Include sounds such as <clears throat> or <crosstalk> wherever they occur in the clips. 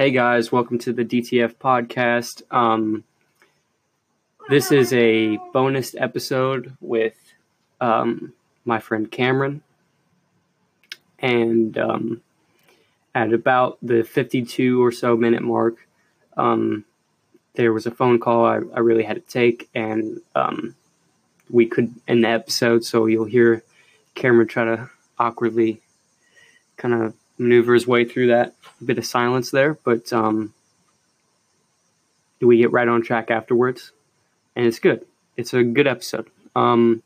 Hey guys, welcome to the DTF podcast. Um, this is a bonus episode with um, my friend Cameron. And um, at about the 52 or so minute mark, um, there was a phone call I, I really had to take, and um, we could end the episode. So you'll hear Cameron try to awkwardly kind of maneuver his way through that bit of silence there. But um, we get right on track afterwards, and it's good. It's a good episode. Um,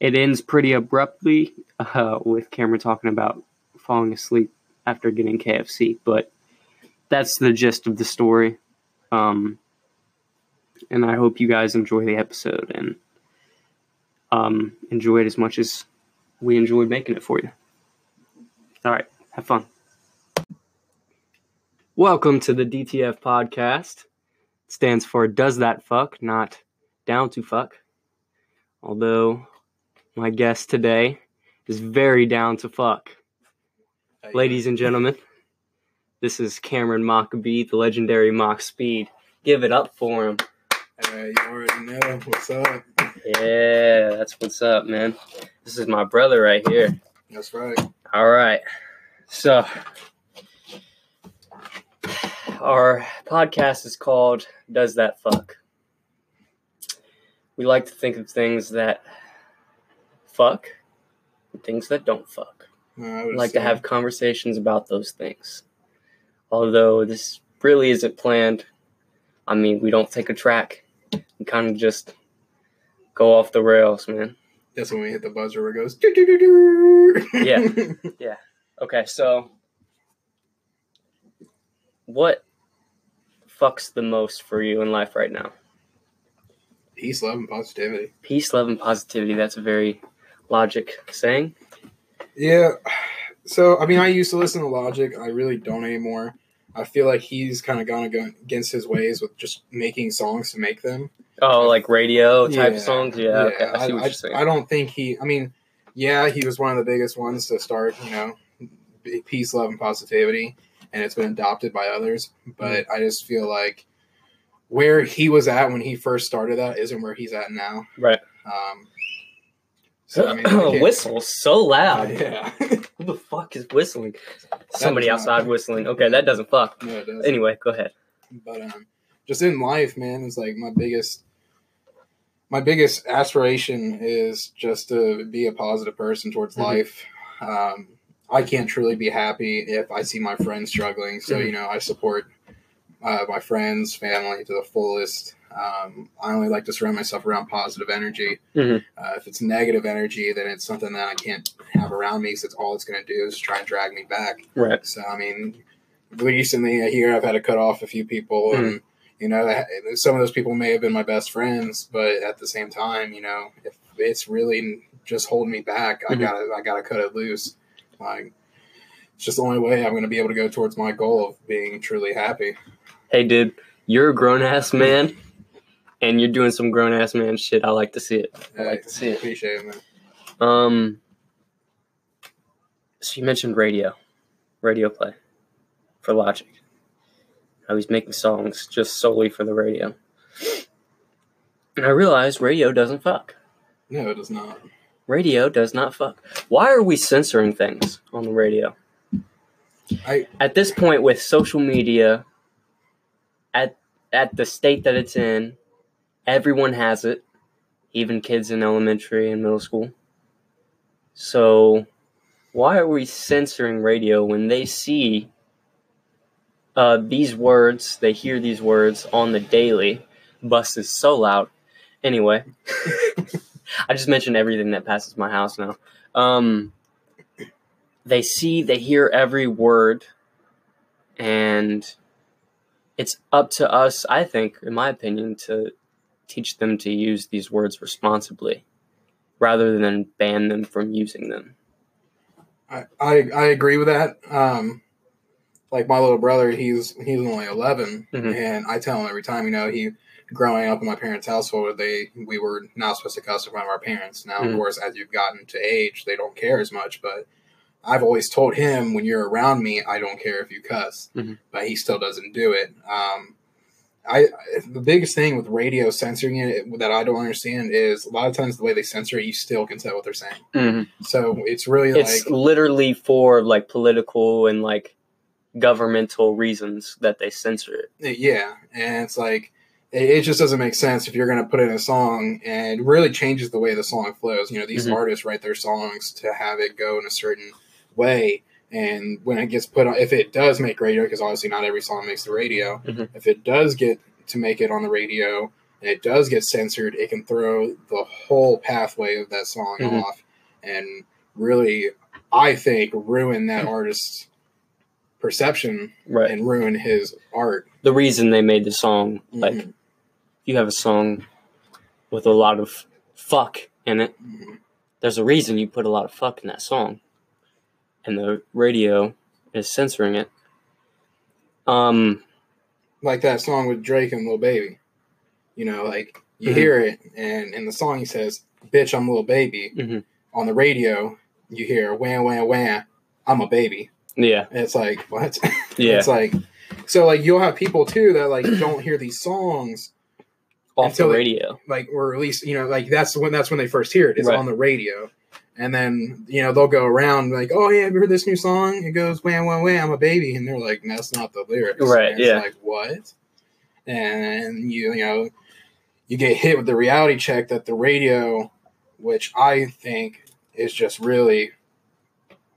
it ends pretty abruptly <laughs> uh, with Cameron talking about falling asleep after getting KFC, but that's the gist of the story. Um, and I hope you guys enjoy the episode and um, enjoy it as much as we enjoyed making it for you. All right, have fun. Welcome to the DTF podcast. It stands for Does That Fuck, not Down to Fuck. Although my guest today is very down to fuck. Ladies and gentlemen, this is Cameron Mockabee, the legendary Mock Speed. Give it up for him. Hey, you already know what's up. Yeah, that's what's up, man. This is my brother right here. That's right. All right. So, our podcast is called Does That Fuck? We like to think of things that fuck and things that don't fuck. Uh, no, would like to have conversations about those things. Although this really isn't planned. I mean, we don't take a track. We kind of just go off the rails, man. That's when we hit the buzzer where it goes. "Doo, doo, doo, doo." Yeah. <laughs> Okay, so what fucks the most for you in life right now? Peace, love, and positivity. Peace, love, and positivity. That's a very logic saying. Yeah. So, I mean, I used to listen to Logic. I really don't anymore. I feel like he's kind of gone ag- against his ways with just making songs to make them. Oh, like radio type Yeah, songs? Yeah, okay. I see what I, you're saying. I don't think he. I mean, yeah, he was one of the biggest ones to start. You know, peace, love, and positivity, and it's been adopted by others. But Mm-hmm. I just feel like where he was at when he first started that isn't where he's at now. Right. Um, so I mean, I <clears throat> Whistle so loud. <laughs> Yeah. Who the fuck is whistling? Somebody does not- outside whistling. Okay, that doesn't fuck. no, it doesn't. Anyway, go ahead. but um, just in life, man, is like my biggest. My biggest aspiration is just to be a positive person towards Mhm. life. Um, I can't truly be happy if I see my friends struggling. So Mhm. you know, I support uh, my friends, family to the fullest. Um, I only like to surround myself around positive energy. Mhm. Uh, if it's negative energy, then it's something that I can't have around me. So it's all it's going to do is try and drag me back. Right. So I mean, recently here I've had to cut off a few people, and you know, some of those people may have been my best friends, but at the same time, you know, if it's really just holding me back, I Mhm. gotta I gotta cut it loose. Like it's just the only way I'm going to be able to go towards my goal of being truly happy. Hey, dude, you're a grown ass man, and you're doing some grown ass man shit. I like to see it. I like to see it. Appreciate it, man. Um, so you mentioned radio, radio play for Logic. I was making songs just solely for the radio. And I realized radio doesn't fuck. No, it does not. Radio does not fuck. Why are we censoring things on the radio? I At this point, with social media, at at the state that it's in, everyone has it, even kids in elementary and middle school. So, why are we censoring radio when they see uh, these words, they hear these words on the daily? Bus is so loud. Anyway, <laughs> I just mentioned everything that passes my house now. Um, they see, they hear every word, and it's up to us, I think, in my opinion, to teach them to use these words responsibly rather than ban them from using them. I, I, I agree with that. Um, like my little brother, he's he's only 11 Mhm. and I tell him every time, you know, he growing up in my parents' household, they we were not supposed to cuss in front of our parents. Now, Mhm. of course, as you've gotten to age, they don't care as much. But I've always told him when you're around me, I don't care if you cuss, Mhm. but he still doesn't do it. Um, I the biggest thing with radio censoring it that I don't understand is a lot of times the way they censor it, you still can tell what they're saying. So it's really It's like literally for like political and like governmental reasons that they censor it. yeah, and it's like it, just doesn't make sense if you're going to put in a song and really changes the way the song flows. You know, these Mhm. artists write their songs to have it go in a certain way. And when it gets put on, if it does make radio, because obviously not every song makes the radio, Mhm. if it does get to make it on the radio and it does get censored, it can throw the whole pathway of that song Mhm. off and really, I think, ruin that artist's perception Right. and ruin his art. the reason they made the song, like Mhm. You have a song with a lot of fuck in it, there's a reason you put a lot of fuck in that song. And the radio is censoring it. Um like that song with Drake and Lil Baby. You know, like you Mhm. hear it, and in the song he says, "Bitch, I'm Lil Baby." Mhm. On the radio, you hear "Wham wham wham, I'm a baby." yeah, And it's like what? <laughs> yeah. it's like so like you'll have people too that like don't hear these songs off the they- radio. like or at least you know like that's when that's when they first hear it. It's Right. on the radio. And then you know they'll go around like, oh yeah, have you heard this new song? It goes wham wham wham, I'm a baby, and they're like, that's not the lyrics, Right, yeah. like what? And you you know you get hit with the reality check that the radio, which I think is just really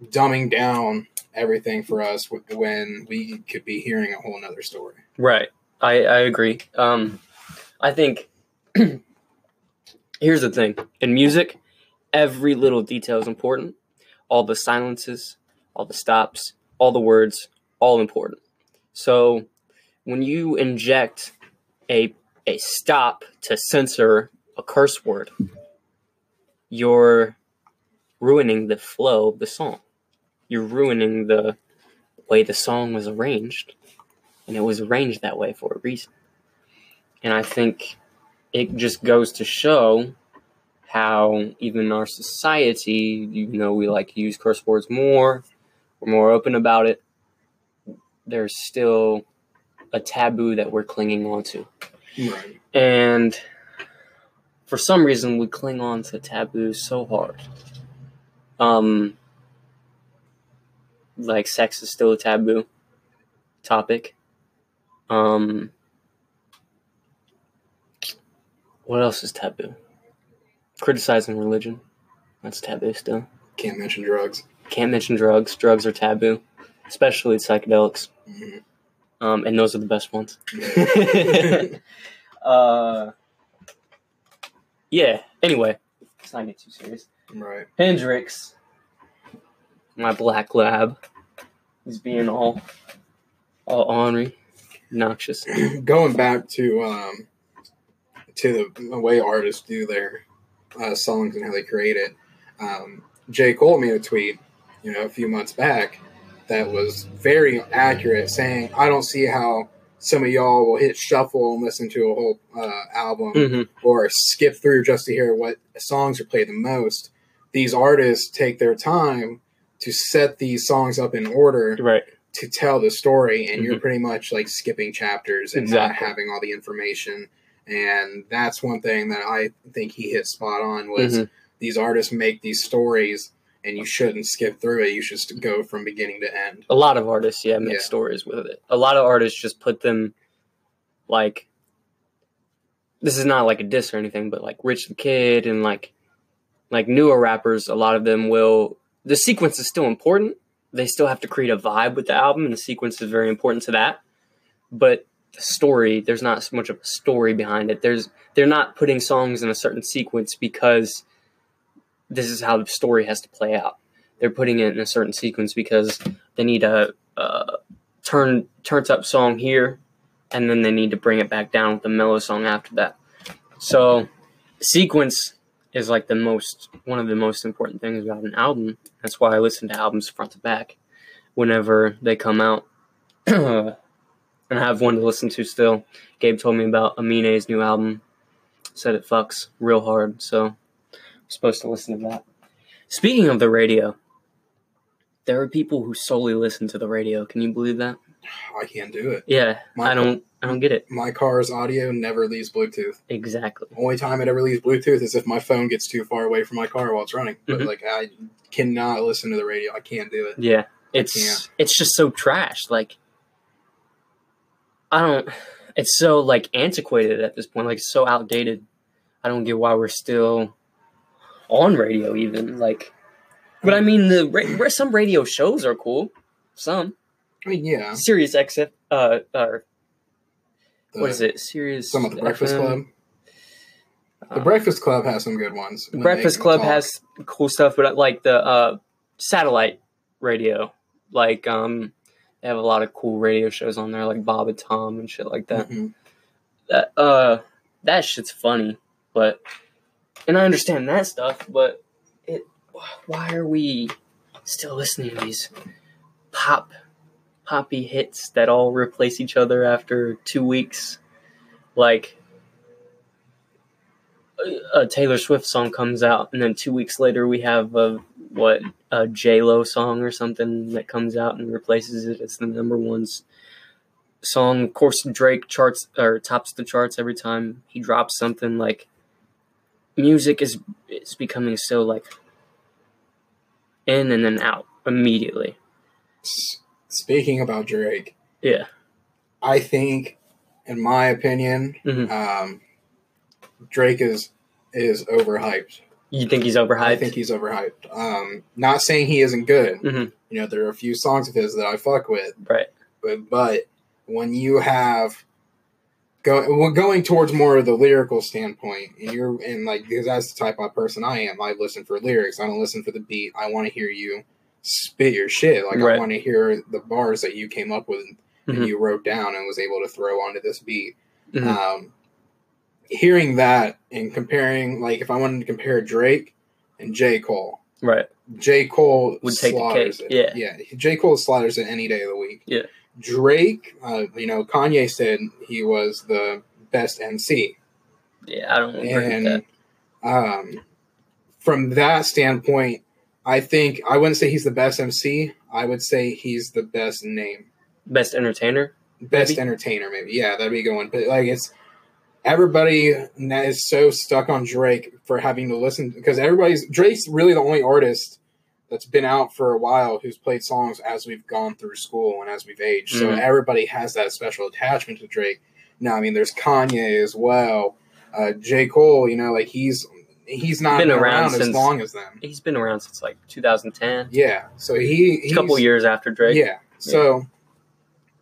dumbing down everything for us when we could be hearing a whole nother story. Right. I, I agree. Um, I think <clears throat> here's the thing in music, every little detail is important. All the silences, all the stops, all the words, all important. So when you inject a a stop to censor a curse word, you're ruining the flow of the song. You're ruining the way the song was arranged and it was arranged that way for a reason. And I think it just goes to show how even in our society, even though we like to use curse words more, we're more open about it, there's still a taboo that we're clinging on to. Right. And for some reason, we cling on to taboos so hard. Um, like sex is still a taboo topic. Um, what else is taboo? Criticizing religion. That's taboo still. Can't mention drugs. Can't mention drugs. Drugs are taboo, especially psychedelics. Mhm. Um, and those are the best ones. <laughs> uh, yeah. Anyway, let's not get too serious. right. Hendrix, my black lab, is being all, all ornery, noxious. <clears throat> going back to um to the, the way artists do their uh, songs and how they create it. Um j. Cole made a tweet you know a few months back that was very accurate saying i don't see how some of y'all will hit shuffle and listen to a whole uh, album hmm or skip through just to hear what songs are played the most. These artists take their time to set these songs up in order Right. to tell the story and you're pretty much like skipping chapters and not Mm-hmm. Having all the information and that's one thing that i think he hit spot on was Mhm. these artists make these stories and you shouldn't skip through it you should just go from beginning to end A lot of artists, yeah, make Yeah. stories with it. A lot of artists just put them like this is not like a diss or anything, but like Rich the Kid and like like newer rappers, a lot of them will the sequence is still important. They still have to create a vibe with the album and the sequence is very important to that. But the story, there's not so much of a story behind it. There's they're not putting songs in a certain sequence because this is how the story has to play out. They're putting it in a certain sequence because they need a, uh turn turns up song here, and then they need to bring it back down with a mellow song after that. So, sequence is like the most one of the most important things about an album. That's why I listen to albums front to back whenever they come out. <clears throat> and I have one to listen to still. Gabe told me about Amine's new album. Said it fucks real hard, so I'm supposed to listen to that. Speaking of the radio, There are people who solely listen to the radio. Can you believe that? I can't do it. Yeah, My- I don't. I don't get it. My car's audio never leaves Bluetooth. Exactly. The Only time it ever leaves Bluetooth is if my phone gets too far away from my car while it's running. But Mhm. like I cannot listen to the radio. I can't do it. Yeah, it's it's just so trash. Like, I don't. It's so like antiquated at this point. Like, so outdated. I don't get why we're still on radio. Even like, but I mean, the ra- some radio shows are cool. Some I mean, yeah. Sirius XM. Uh, or The, what is it? Sirius. Some of the Breakfast FM? Club. The Um, Breakfast Club has some good ones. Breakfast Club talk. has cool stuff, but like the uh, satellite radio, like um, they have a lot of cool radio shows on there, like Bob and Tom and shit like that. Mhm. That uh, that shit's funny, but and I understand that stuff, but it why are we still listening to these pop poppy hits that all replace each other after two weeks? Like a Taylor Swift song comes out, and then two weeks later we have a what a J Lo song or something that comes out and replaces it as the number one song. Of course, Drake charts or tops the charts every time he drops something. Like music is is becoming so like in and then out immediately. Speaking about Drake, Yeah. I think, in my opinion, Mhm. um, Drake is is overhyped. You think he's overhyped? I think he's overhyped. Um, not saying he isn't good. Mhm. You know, there are a few songs of his that I fuck with, right. but but when you have go, well, going towards more of the lyrical standpoint, and you're and like because that's the type of person I am. I listen for lyrics. I don't listen for the beat. I want to hear you spit your shit. Like Right. I want to hear the bars that you came up with and you wrote down and was able to throw onto this beat. Mhm. Um, hearing that and comparing, like if I wanted to compare Drake and J Cole, Right. J. Cole Would take the cake, it. yeah. yeah. J. Cole slaughters it any day of the week. Yeah. Drake, uh, you know, Kanye said he was the best MC, Yeah, I don't agree with and that. um, from that standpoint, I think I wouldn't say he's the best MC. I would say he's the best name, Best entertainer. best Maybe? entertainer. Maybe yeah, that'd be going. But like it's everybody is so stuck on Drake for having to listen because everybody's Drake's really the only artist that's been out for a while who's played songs as we've gone through school and as we've aged. So Mhm. everybody has that special attachment to Drake. Now, I mean, there's Kanye as well. Uh, J. Cole, you know, like he's he's not Been been, around around, as long as them. He's been around since like 2010. Yeah, so he A couple years after Drake. Yeah. So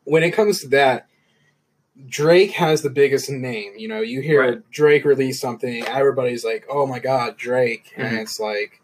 when it comes to that, Drake has the biggest name. You know, you hear Right. Drake release something, everybody's like, "Oh my god, Drake!" Mhm. And it's like,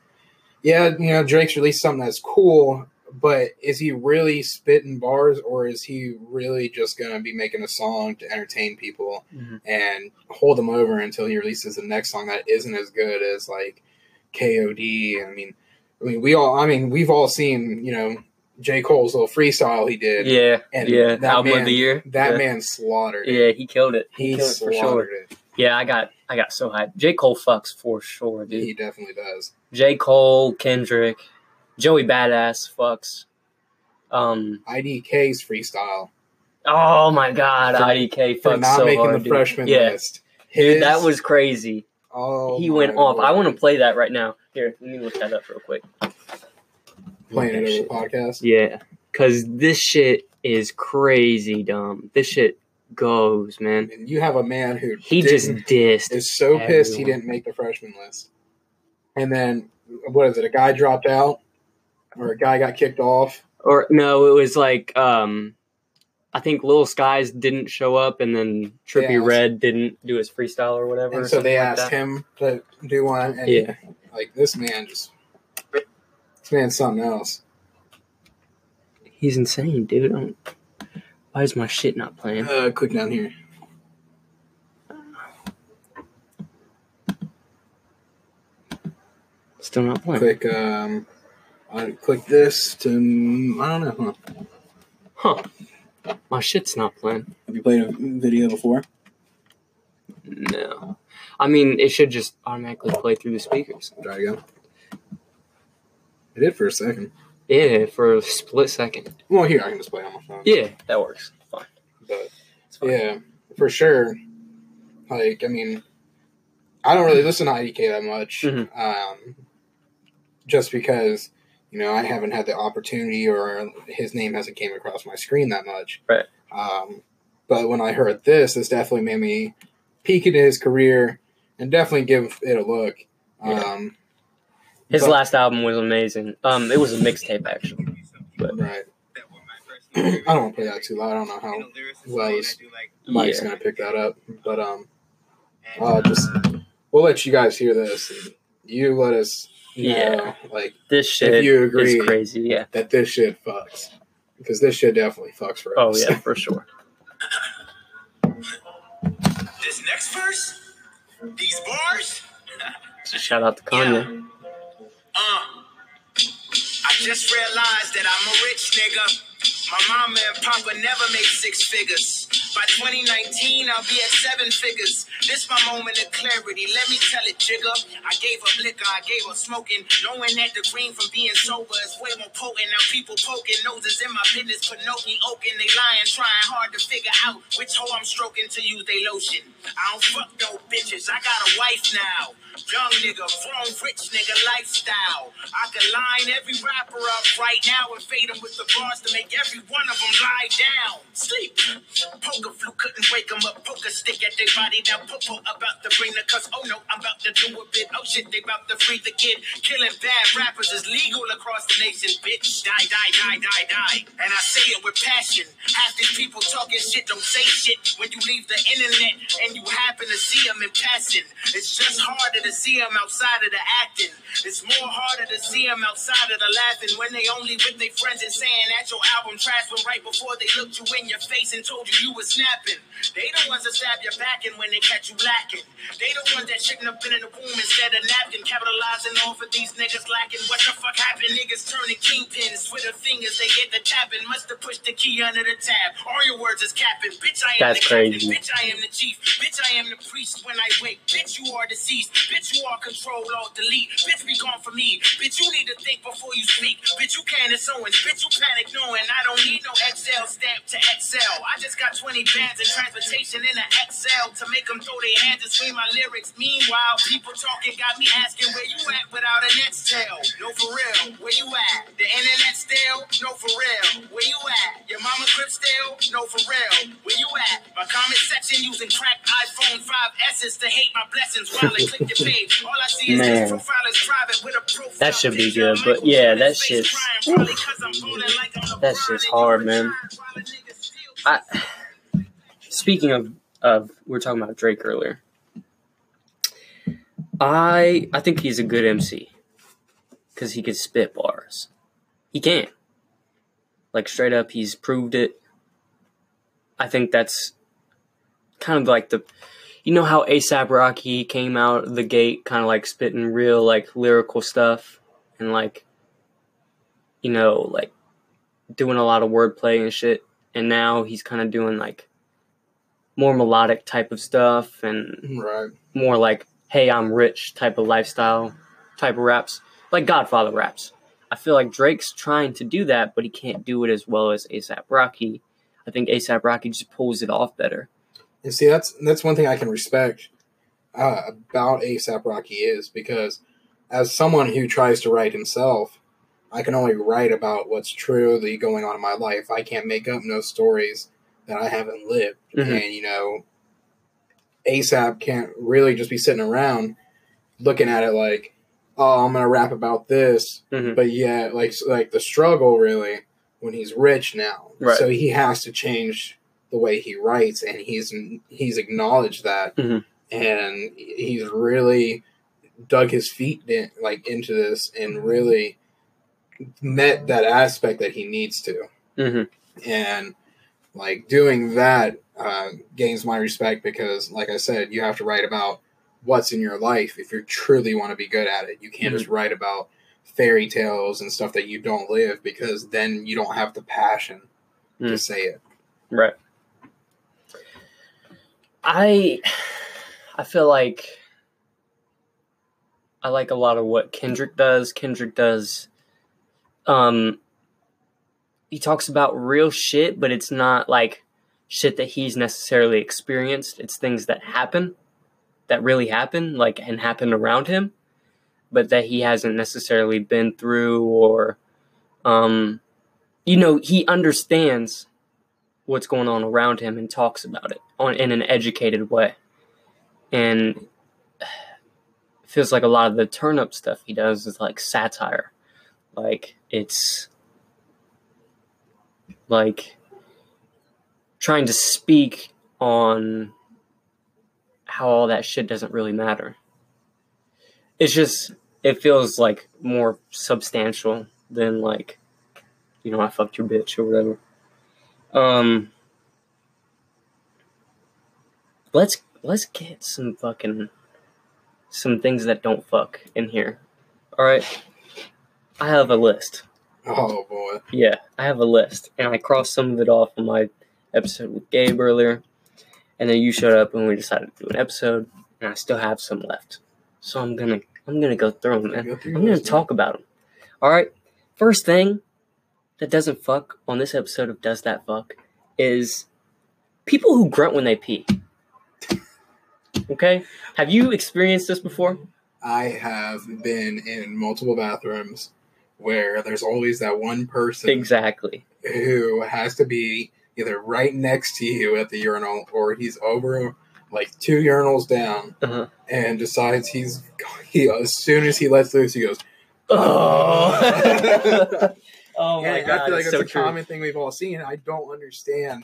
yeah, you know, Drake's released something that's cool, but is he really spitting bars, or is he really just gonna be making a song to entertain people Mhm. and hold them over until he releases the next song that isn't as good as like K.O.D. I mean, I mean, we all, I mean, we've all seen, you know, J. Cole's little freestyle he did. Yeah. And yeah. that Album of man- the year. That yeah. man slaughtered. it. Yeah, he killed it. He, he killed it for slaughtered sure. it. Yeah, I got I got so hyped. J. Cole fucks for sure, dude. He definitely does. J. Cole, Kendrick, Joey Badass fucks. Um. IDK's freestyle Oh my God, For- IDK fucks for not so making hard, the dude. freshman Yeah, list. dude, that was crazy. oh, he went off. I want to play that right now. Here, let me look that up real quick. Playing it over the podcast. Yeah, because this shit is crazy dumb. This shit goes, man. And you have a man who He just didn't- dissed. is so pissed he didn't make the freshman list. And then what is it? A guy dropped out, or a guy got kicked off. Or no, it was like um, I think Little Skies didn't show up, and then Trippie Yeah. Redd didn't do his freestyle or whatever. And so they something like asked that. him to do one. And Yeah. like this man just this man's something else. He's insane, dude. I don't- Why is my shit not playing? Uh, click down here. Still not playing. Click um, I click this to I don't know. Huh? Huh? My shit's not playing. Have you played a video before? No. I mean, it should just automatically play through the speakers. Try again. It did for a second. Yeah, for a split second. Well, here I can just play on my phone. Yeah, that works. Fine. But It's fine. yeah, for sure. Like, I mean, I don't really listen to IDK that much, Mhm. um, just because you know I haven't had the opportunity or his name hasn't came across my screen that much. Right. Um, but when I heard this, this definitely made me peek into his career and definitely give it a look. Yeah. Um, His but- last album was amazing. Um, it was a mixtape actually. right. I don't want to play that too loud. I don't know how well this mic's Yeah. gonna pick that up, but um. Uh, just we'll let you guys hear this. And you let us know, Yeah. like This shit If you agree- is crazy. Yeah. that this shit fucks because this shit definitely fucks for Oh us. Oh yeah, for sure. <laughs> This next verse, these bars, <laughs> So shout out to Kanye. Uh, I just realized that I'm a rich nigga. My mama and papa never made six figures. By 2019, I'll be at seven figures. This my moment of clarity. Let me tell it, jigger. I gave up liquor, I gave up smoking, knowing that the green from being sober is way more potent. Now people poking noses in my business, Pinocchio oaking. They lying, trying hard to figure out which hoe I'm stroking to use they lotion. I don't fuck no bitches. I got a wife now. Young nigga, grown rich nigga lifestyle. I could line every rapper up right now and fade them with the bars to make every one of them lie down. Sleep. Poke Flute couldn't wake them up. Poker stick at their body. Now Popo about to bring the cuss. Oh no, I'm about to do a bit. Oh shit, they about to free the kid. Killing bad rappers is legal across the nation, bitch. Die, die, die, die, die. And I say it with passion. Half these people talking shit don't say shit when you leave the internet and you happen to see them in passing. It's just harder to see them outside of the acting. It's more harder to see them outside of the laughing when they only with their friends and saying that your album trash when right before they looked you in your face and told you you was snapping. They the ones that stab your back and when they catch you lacking. They the ones that shouldn't have been in the womb instead of napkin, capitalizing off of these niggas lacking. What the fuck happened? Niggas turning kingpins, Twitter fingers, they get the tapping. Must have pushed the key under the tab. All your words is capping. Bitch, I am That's the captain. crazy. Bitch, I am the chief. Bitch, I am the priest when I wake. Bitch, you are deceased. Bitch, you are control, alt, delete. Bitch, be gone for me. Bitch, you need to think before you speak. Bitch, you Candace Owens. Bitch, you panic knowing I don't need no XXL stamp to excel. I just got 20 bands and transportation in an Excel to make them throw their hands and scream my lyrics. Meanwhile, people talking got me asking where you at without a next tail. No, for real. Where you at? The internet still? No, for real. Where you at? Your mama crib still? No, for real. Where you at? My comment section using crack iPhone 5S's to hate my blessings while I click your page. All I see is Man. this profile is private with a profile That should be good, but yeah, that shit's- crying, probably 'cause I'm falling <sighs> like I'm That shit's hard, man. retire while a nigga still I <sighs> speaking of of we are talking about Drake earlier. I I think he's a good MC because he can spit bars. He can. Like straight up, he's proved it. I think that's kind of like the, you know how ASAP Rocky came out of the gate, kind of like spitting real like lyrical stuff, and like, you know, like doing a lot of wordplay and shit. And now he's kind of doing like more melodic type of stuff and Right. more like hey i'm rich type of lifestyle type of raps. Like godfather raps. I feel like drake's trying to do that but he can't do it as well as asap rocky. I think asap rocky just pulls it off better And see, that's that's one thing I can respect uh, about ASAP Rocky is because as someone who tries to write himself, I can only write about what's truly going on in my life. I can't make up no stories that I haven't lived. Mhm. And you know, ASAP can't really just be sitting around looking at it like, "Oh, I'm gonna rap about this," Mhm. but yeah, like like the struggle really when he's rich now. Right. So he has to change the way he writes, and he's he's acknowledged that, Mhm. and he's really dug his feet in, like into this, and really met that aspect that he needs to, hmm and like doing that uh, gains my respect because, like I said, you have to write about what's in your life if you truly want to be good at it. You can't just write about fairy tales and stuff that you don't live because then you don't have the passion to Mm. say it. right i <sighs> i feel like i like a lot of what kendrick does kendrick does um he talks about real shit, but it's not like shit that he's necessarily experienced. It's things that happen that really happen, like and happen around him, but that he hasn't necessarily been through or um you know, he understands what's going on around him and talks about it on in an educated way. And it feels like a lot of the turn up stuff he does is like satire. Like it's like trying to speak on how all that shit doesn't really matter. It's just it feels like more substantial than like you know I fucked your bitch or whatever. Um let's let's get some fucking some things that don't fuck in here. All right. I have a list. Oh boy. Yeah, I have a list, and I crossed some of it off in my episode with Gabe earlier, and then you showed up, and we decided to do an episode, and I still have some left. So I'm gonna I'm gonna go through them, man. I'm gonna talk about them. All right. First thing that doesn't fuck on this episode of Does That Fuck is people who grunt when they pee. Okay, have you experienced this before? I have been in multiple bathrooms where there's always that one person Exactly. who has to be either right next to you at the urinal or he's over like two urinals down Uh-huh. and decides he's he as soon as he lets loose he goes <laughs> <laughs> Oh. oh my and god, I feel like it's so a true. common thing we've all seen. I don't understand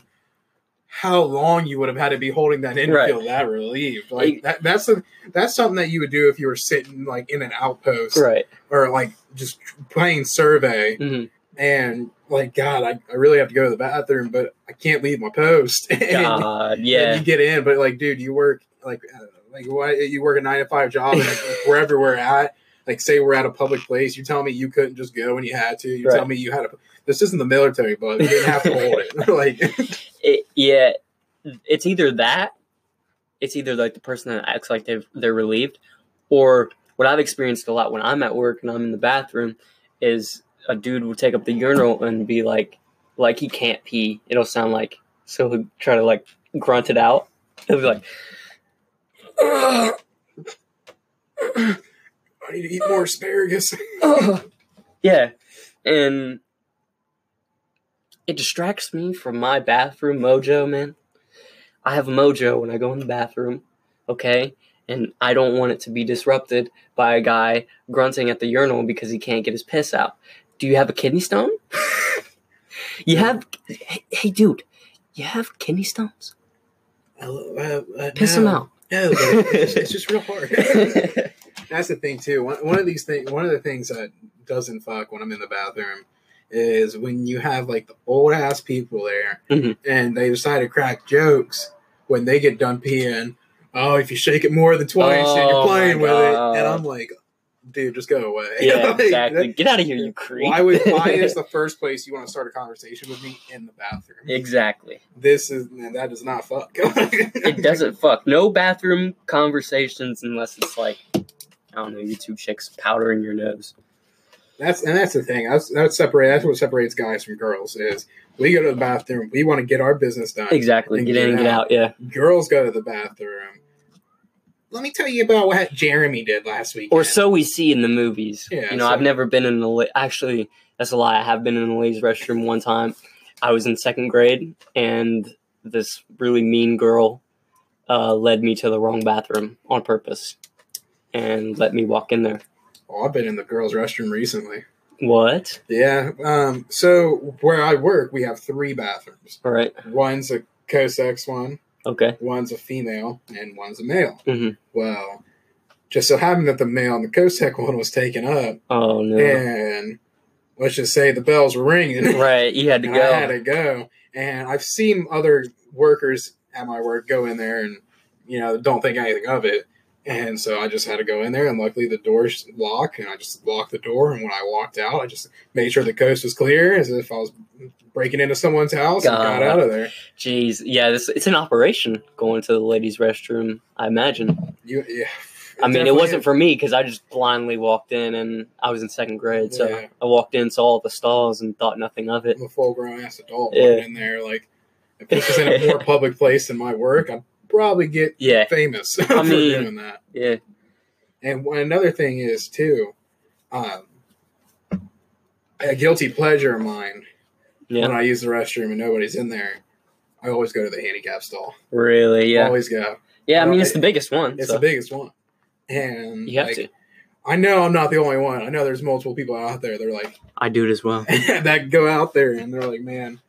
how long you would have had to be holding that in Right. to feel that relieved. Like that, that's a, that's something that you would do if you were sitting like in an outpost Right. or like just playing survey hmm and like God, I, I really have to go to the bathroom, but I can't leave my post. <laughs> and, God, and yeah. you get in, but like, dude, you work like uh, like why you work a nine to five job and <laughs> wherever we're at. Like, say we're at a public place, you tell me you couldn't just go when you had to. You tell me you had a. This isn't the military, but you didn't have to hold it. like, It, yeah, it's either that, it's either like the person that acts like they've, they're relieved, or what I've experienced a lot when I'm at work and I'm in the bathroom is a dude will take up the urinal and be like, like he can't pee. It'll sound like so he'll try to like grunt it out. He'll be like, I need to eat more asparagus. <laughs> yeah, and it distracts me from my bathroom mojo, man. I have a mojo when I go in the bathroom, okay, and I don't want it to be disrupted by a guy grunting at the urinal because he can't get his piss out. Do you have a kidney stone? <laughs> you have, hey, hey, dude, you have kidney stones? Uh, uh, Piss no. them out. No, it's, <laughs> it's just real hard. <laughs> That's the thing too. One, one of these things, one of the things that doesn't fuck when I'm in the bathroom is when you have like the old ass people there Mhm. and they decide to crack jokes when they get done peeing. Oh, if you shake it more than twice and you're Oh, playing with it, and I'm like, dude, just go away. <laughs> yeah, Like, exactly. that- Get out of here, you creep. why would why <laughs> is the first place you want to start a conversation with me in the bathroom? exactly. This is that does not fuck. <laughs> it doesn't fuck. No bathroom conversations unless it's like I don't know, you two chicks powdering your nose. That's and that's the thing. That's that's separate. That's what separates guys from girls. Is we go to the bathroom, we want to get our business done. Exactly. Get in and get out. Yeah. Girls go to the bathroom. Let me tell you about what Jeremy did last week. Or so we see in the movies. Yeah, you know, so- I've never been in the actually. That's a lie. I have been in the ladies' restroom one time. I was in second grade, and this really mean girl uh, led me to the wrong bathroom on purpose, and let me walk in there. Oh, I've been in the girls' restroom recently. What? Yeah. Um. So where I work, we have three bathrooms. All right. One's a co-sex one, Okay. one's a female, and one's a male. Mhm. Well, just so happened that the male and the co-sex one was taken up, Oh no. and let's just say the bells were ringing. <laughs> Right. You had to and I had to go. And I've seen other workers at my work go in there and you know don't think anything of it. And so I just had to go in there, and luckily the doors lock, and I just locked the door. And when I walked out, I just made sure the coast was clear, as if I was breaking into someone's house, and got out of there. Jeez, yeah, this it's an operation going to the ladies' restroom. I imagine. You, yeah, I mean, it wasn't is. for me because I just blindly walked in and I was in second grade. So Yeah. I walked in, saw all the stalls, and thought nothing of it. I'm a full grown ass adult Yeah. in there. Like, if this is in a more <laughs> public place than my work, I'd probably get Yeah, famous <laughs> I for mean- doing that. yeah, And one, another thing is too, um, a guilty pleasure of mine yeah. when I use the restroom and nobody's in there. I always go to the handicap stall. Really, yeah, Always go. yeah. I mean, it's the biggest one. It's so the biggest one. And you have like, to. I know I'm not the only one. I know there's multiple people out there. They're like I do it as well. <laughs> that go out there and they're like, man,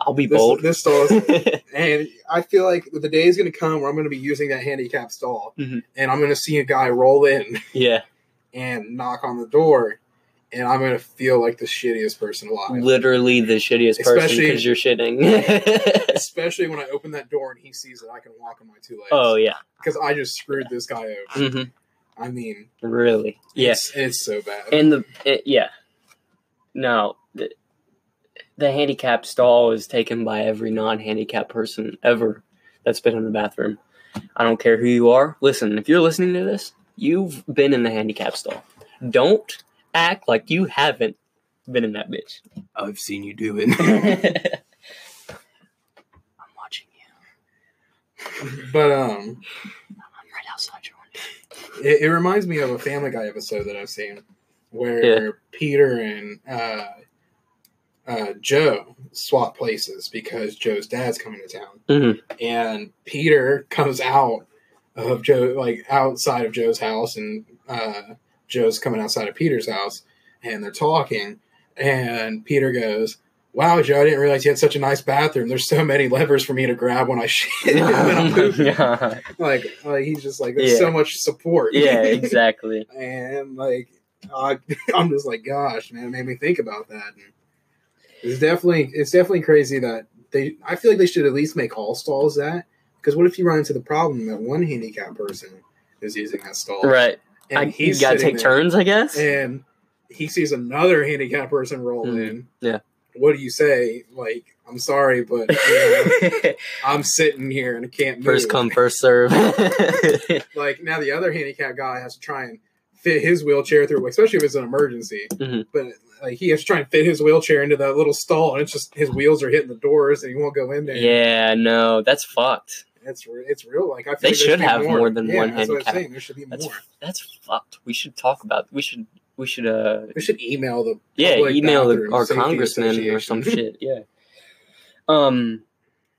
I'll be this, bold. this stall is <laughs> And I feel like the day is going to come where I'm going to be using that handicap stall, Mhm. and I'm going to see a guy roll in yeah, and knock on the door, and I'm going to feel like the shittiest person alive. literally the shittiest person because you're shitting. <laughs> Especially when I open that door and he sees that I can walk on my two legs. oh yeah, because I just screwed this guy over. hmm I mean, really, yeah. it's, it's so bad. And the it, yeah, no, the, the handicap stall is taken by every non-handicap person ever that's been in the bathroom. I don't care who you are. Listen, if you're listening to this, you've been in the handicap stall. Don't act like you haven't been in that bitch. I've seen you do it. <laughs> I'm watching you. but um, I'm right outside your window. it, it reminds me of a Family Guy episode that I've seen where Yeah. Peter and uh, uh, Joe swap places because Joe's dad's coming to town, Mhm. and Peter <laughs> comes out of Joe, like outside of Joe's house, and uh, Joe's coming outside of Peter's house, and they're talking, and Peter goes. Wow, Joe! I didn't realize you had such a nice bathroom. There's so many levers for me to grab when I <laughs> shit. pooping." <laughs> like, like he's just like there's Yeah. so much support. Yeah, exactly. and like I, I'm just like, gosh, man, it made me think about that. And it's definitely it's definitely crazy that they. I feel like they should at least make all stalls that because what if you run into the problem that one handicap person is using that stall, Right. And I, you he's gotta take turns, I guess. and he sees another handicap person roll Mhm. in. Yeah. What do you say? Like, I'm sorry, but you know, <laughs> I'm sitting here and I can't move. first come, first serve. <laughs> like now the other handicap guy has to try and fit his wheelchair through, especially if it's an emergency. Mhm. But like he has to try and fit his wheelchair into that little stall, and it's just his wheels are hitting the doors, and he won't go in there. yeah, no, that's fucked. it's it's real. Like I feel They like should have more than Yeah, one that's what I'm handicap. saying. There should be That's more. that's fucked. We should talk about. We should. We should. Uh. We should email the Yeah. Email the, our congressman or some <laughs> shit. Yeah. Um.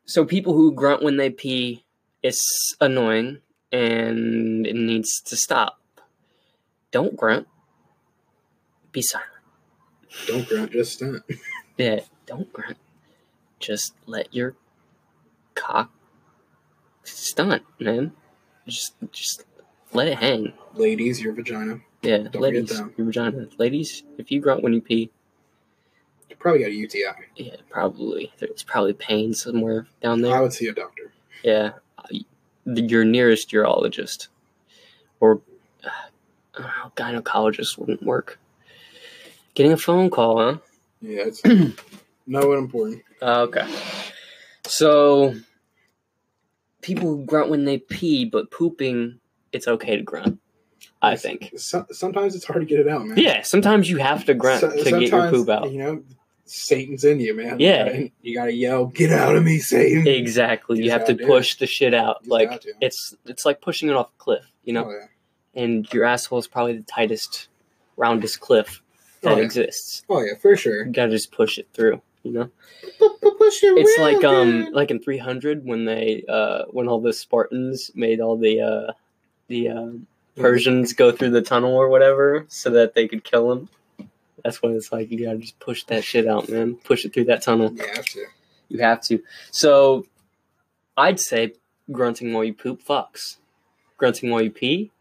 So people who grunt when they pee, it's annoying and it needs to stop. Don't grunt. Be silent. don't grunt, just stunt. <laughs> Yeah, don't grunt. Just let your cock stunt, man. Just just let it hang. Ladies, your vagina. Yeah, Don't ladies, your vagina. Ladies, if you grunt when you pee, You probably got a UTI. yeah, probably there's probably pain somewhere down there. I would see a doctor. Yeah, your nearest urologist or uh, Don't gynecologist wouldn't work. Getting a phone call, huh? Yeah, it's <clears throat> no important. Uh, okay. So, people who grunt when they pee, but pooping, it's okay to grunt. I think. So, sometimes it's hard to get it out, man. Yeah, sometimes you have to grunt So- to get your poop out. You know, Satan's in you, man. Yeah. You gotta, you gotta yell, "Get out of me, Satan!" Exactly. You You, have to push the shit out. Like it's it's like pushing it off a cliff, you know. Oh, yeah. And your asshole is probably the tightest, roundest cliff that Oh, yeah. exists. Oh yeah, for sure. You gotta just push it through, you know. Push it It's like um good. like in 300 when they uh when all the Spartans made all the uh the uh, Persians go through the tunnel or whatever so that they could kill them. That's what it's like. You gotta just push that shit out, man. Push it through that tunnel. You have to. You have to. So, I'd say grunting while you poop fucks. Grunting while you pee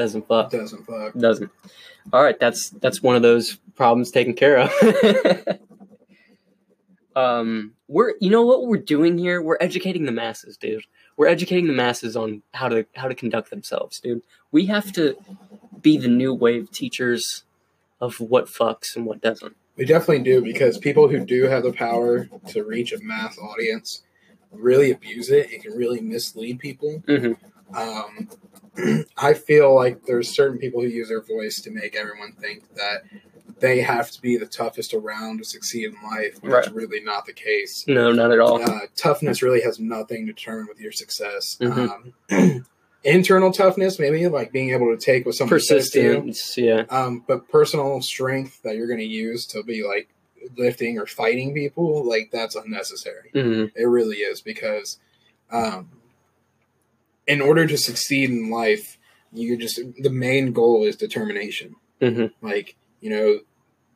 doesn't fuck. Doesn't fuck. Doesn't. All right, that's that's one of those problems taken care of. <laughs> um, we're you know what we're doing here? We're educating the masses, dude. We're educating the masses on how to how to conduct themselves, dude. We have to be the new wave teachers of what fucks and what doesn't. We definitely do because people who do have the power to reach a mass audience really abuse it. It can really mislead people. Mhm. Um, <clears throat> I feel like there's certain people who use their voice to make everyone think that they have to be the toughest around to succeed in life. It's Right. really not the case. No, not at all. Uh, toughness really has nothing to determine with your success. Mhm. Um, <clears throat> internal toughness, maybe like being able to take what somebody says to you. Persistence, yeah. Um, but personal strength that you're going to use to be like lifting or fighting people, like that's unnecessary. hmm It really is because, um, in order to succeed in life, you just the main goal is determination. hmm Like you know,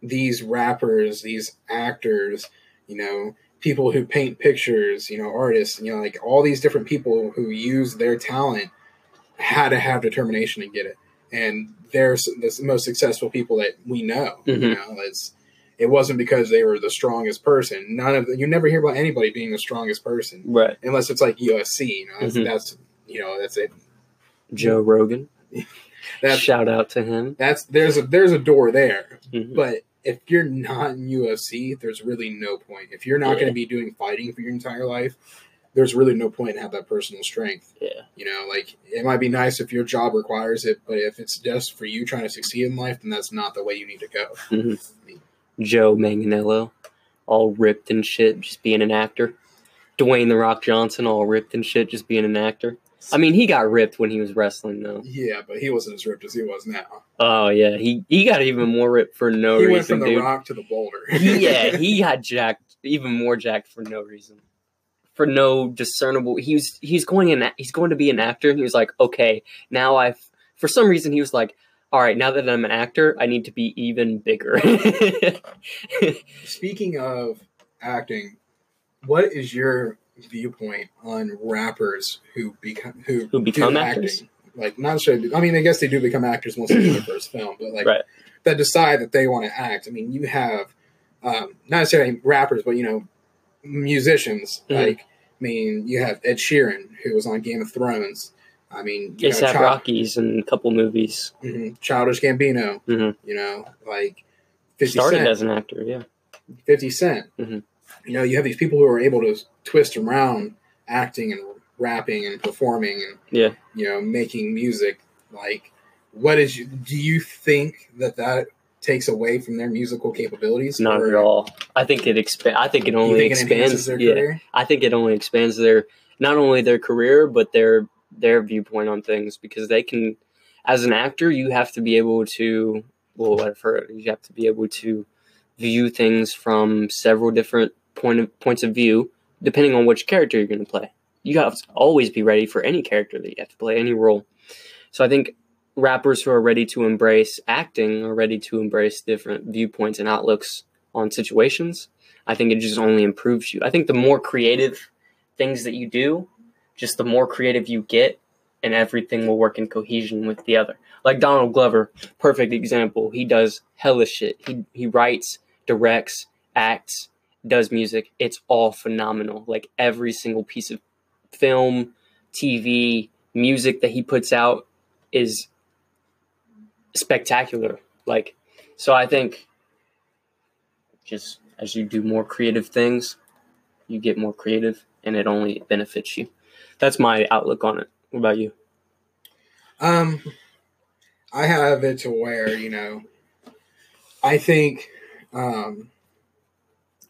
these rappers, these actors, you know, people who paint pictures, you know, artists, you know, like all these different people who use their talent had to have determination to get it. And they're the most successful people that we know. You Mhm. know, it's it wasn't because they were the strongest person. None of the, you never hear about anybody being the strongest person Right. unless it's like UFC. You know, that's, Mhm. that's you know that's it. Joe Rogan. <laughs> That's Shout out to him. that's there's a there's a door there. Mhm. But if you're not in UFC, there's really no point. If you're not Yeah. going to be doing fighting for your entire life, there's really no point in have that personal strength. Yeah. You know, like it might be nice if your job requires it, but if it's just for you trying to succeed in life, then that's not the way you need to go. Mhm. Joe Manganiello, all ripped and shit, just being an actor. Dwayne the Rock Johnson, all ripped and shit, just being an actor. I mean, he got ripped when he was wrestling, though. Yeah, but he wasn't as ripped as he was now. Oh yeah, he he got even more ripped for no he reason, went from the dude. rock to the boulder. He- yeah, <laughs> he got jacked, even more jacked for no reason, for no discernible. He was he's going in. He's going to be an actor, and he was like, okay, now I've. For some reason, he was like, all right, now that I'm an actor, I need to be even bigger. <laughs> Speaking of acting, what is your viewpoint on rappers who become who, Who become actors? acting? Like not sure. I mean, I guess they do become actors once they do their first film, but like Right. that decide that they want to act. I mean, you have um, not necessarily rappers, but you know, musicians. Mhm. Like, I mean, you have Ed Sheeran who was on Game of Thrones. I mean, you ASAP Child- Rockies and a couple movies. mhm, Childish Gambino. Mhm. You know, like Fifty Started Cent. as an actor, yeah. 50 Cent. You know, you have these people who are able to twist around acting and rapping and performing and Yeah. you know making music. Like, what is you, do you think that that takes away from their musical capabilities? Not Or at all. I think it expand. I think it only think it expands. their Yeah, career? I think it only expands their not only their career but their their viewpoint on things because they can, as an actor, you have to be able to. Well, I've heard you have to be able to view things from several different point of points of view, depending on which character you're going to play. You have to always be ready for any character that you have to play, any role. So I think rappers who are ready to embrace acting are ready to embrace different viewpoints and outlooks on situations. I think it just only improves you. I think the more creative things that you do, just the more creative you get, and everything will work in cohesion with the other. Like Donald Glover, perfect example. He does hella shit. He he writes, directs, acts, does music. It's all phenomenal. Like every single piece of film, TV, music that he puts out is spectacular. Like so I think just as you do more creative things, you get more creative and it only benefits you. That's my outlook on it. What about you? Um, I have it to where you know, I think um,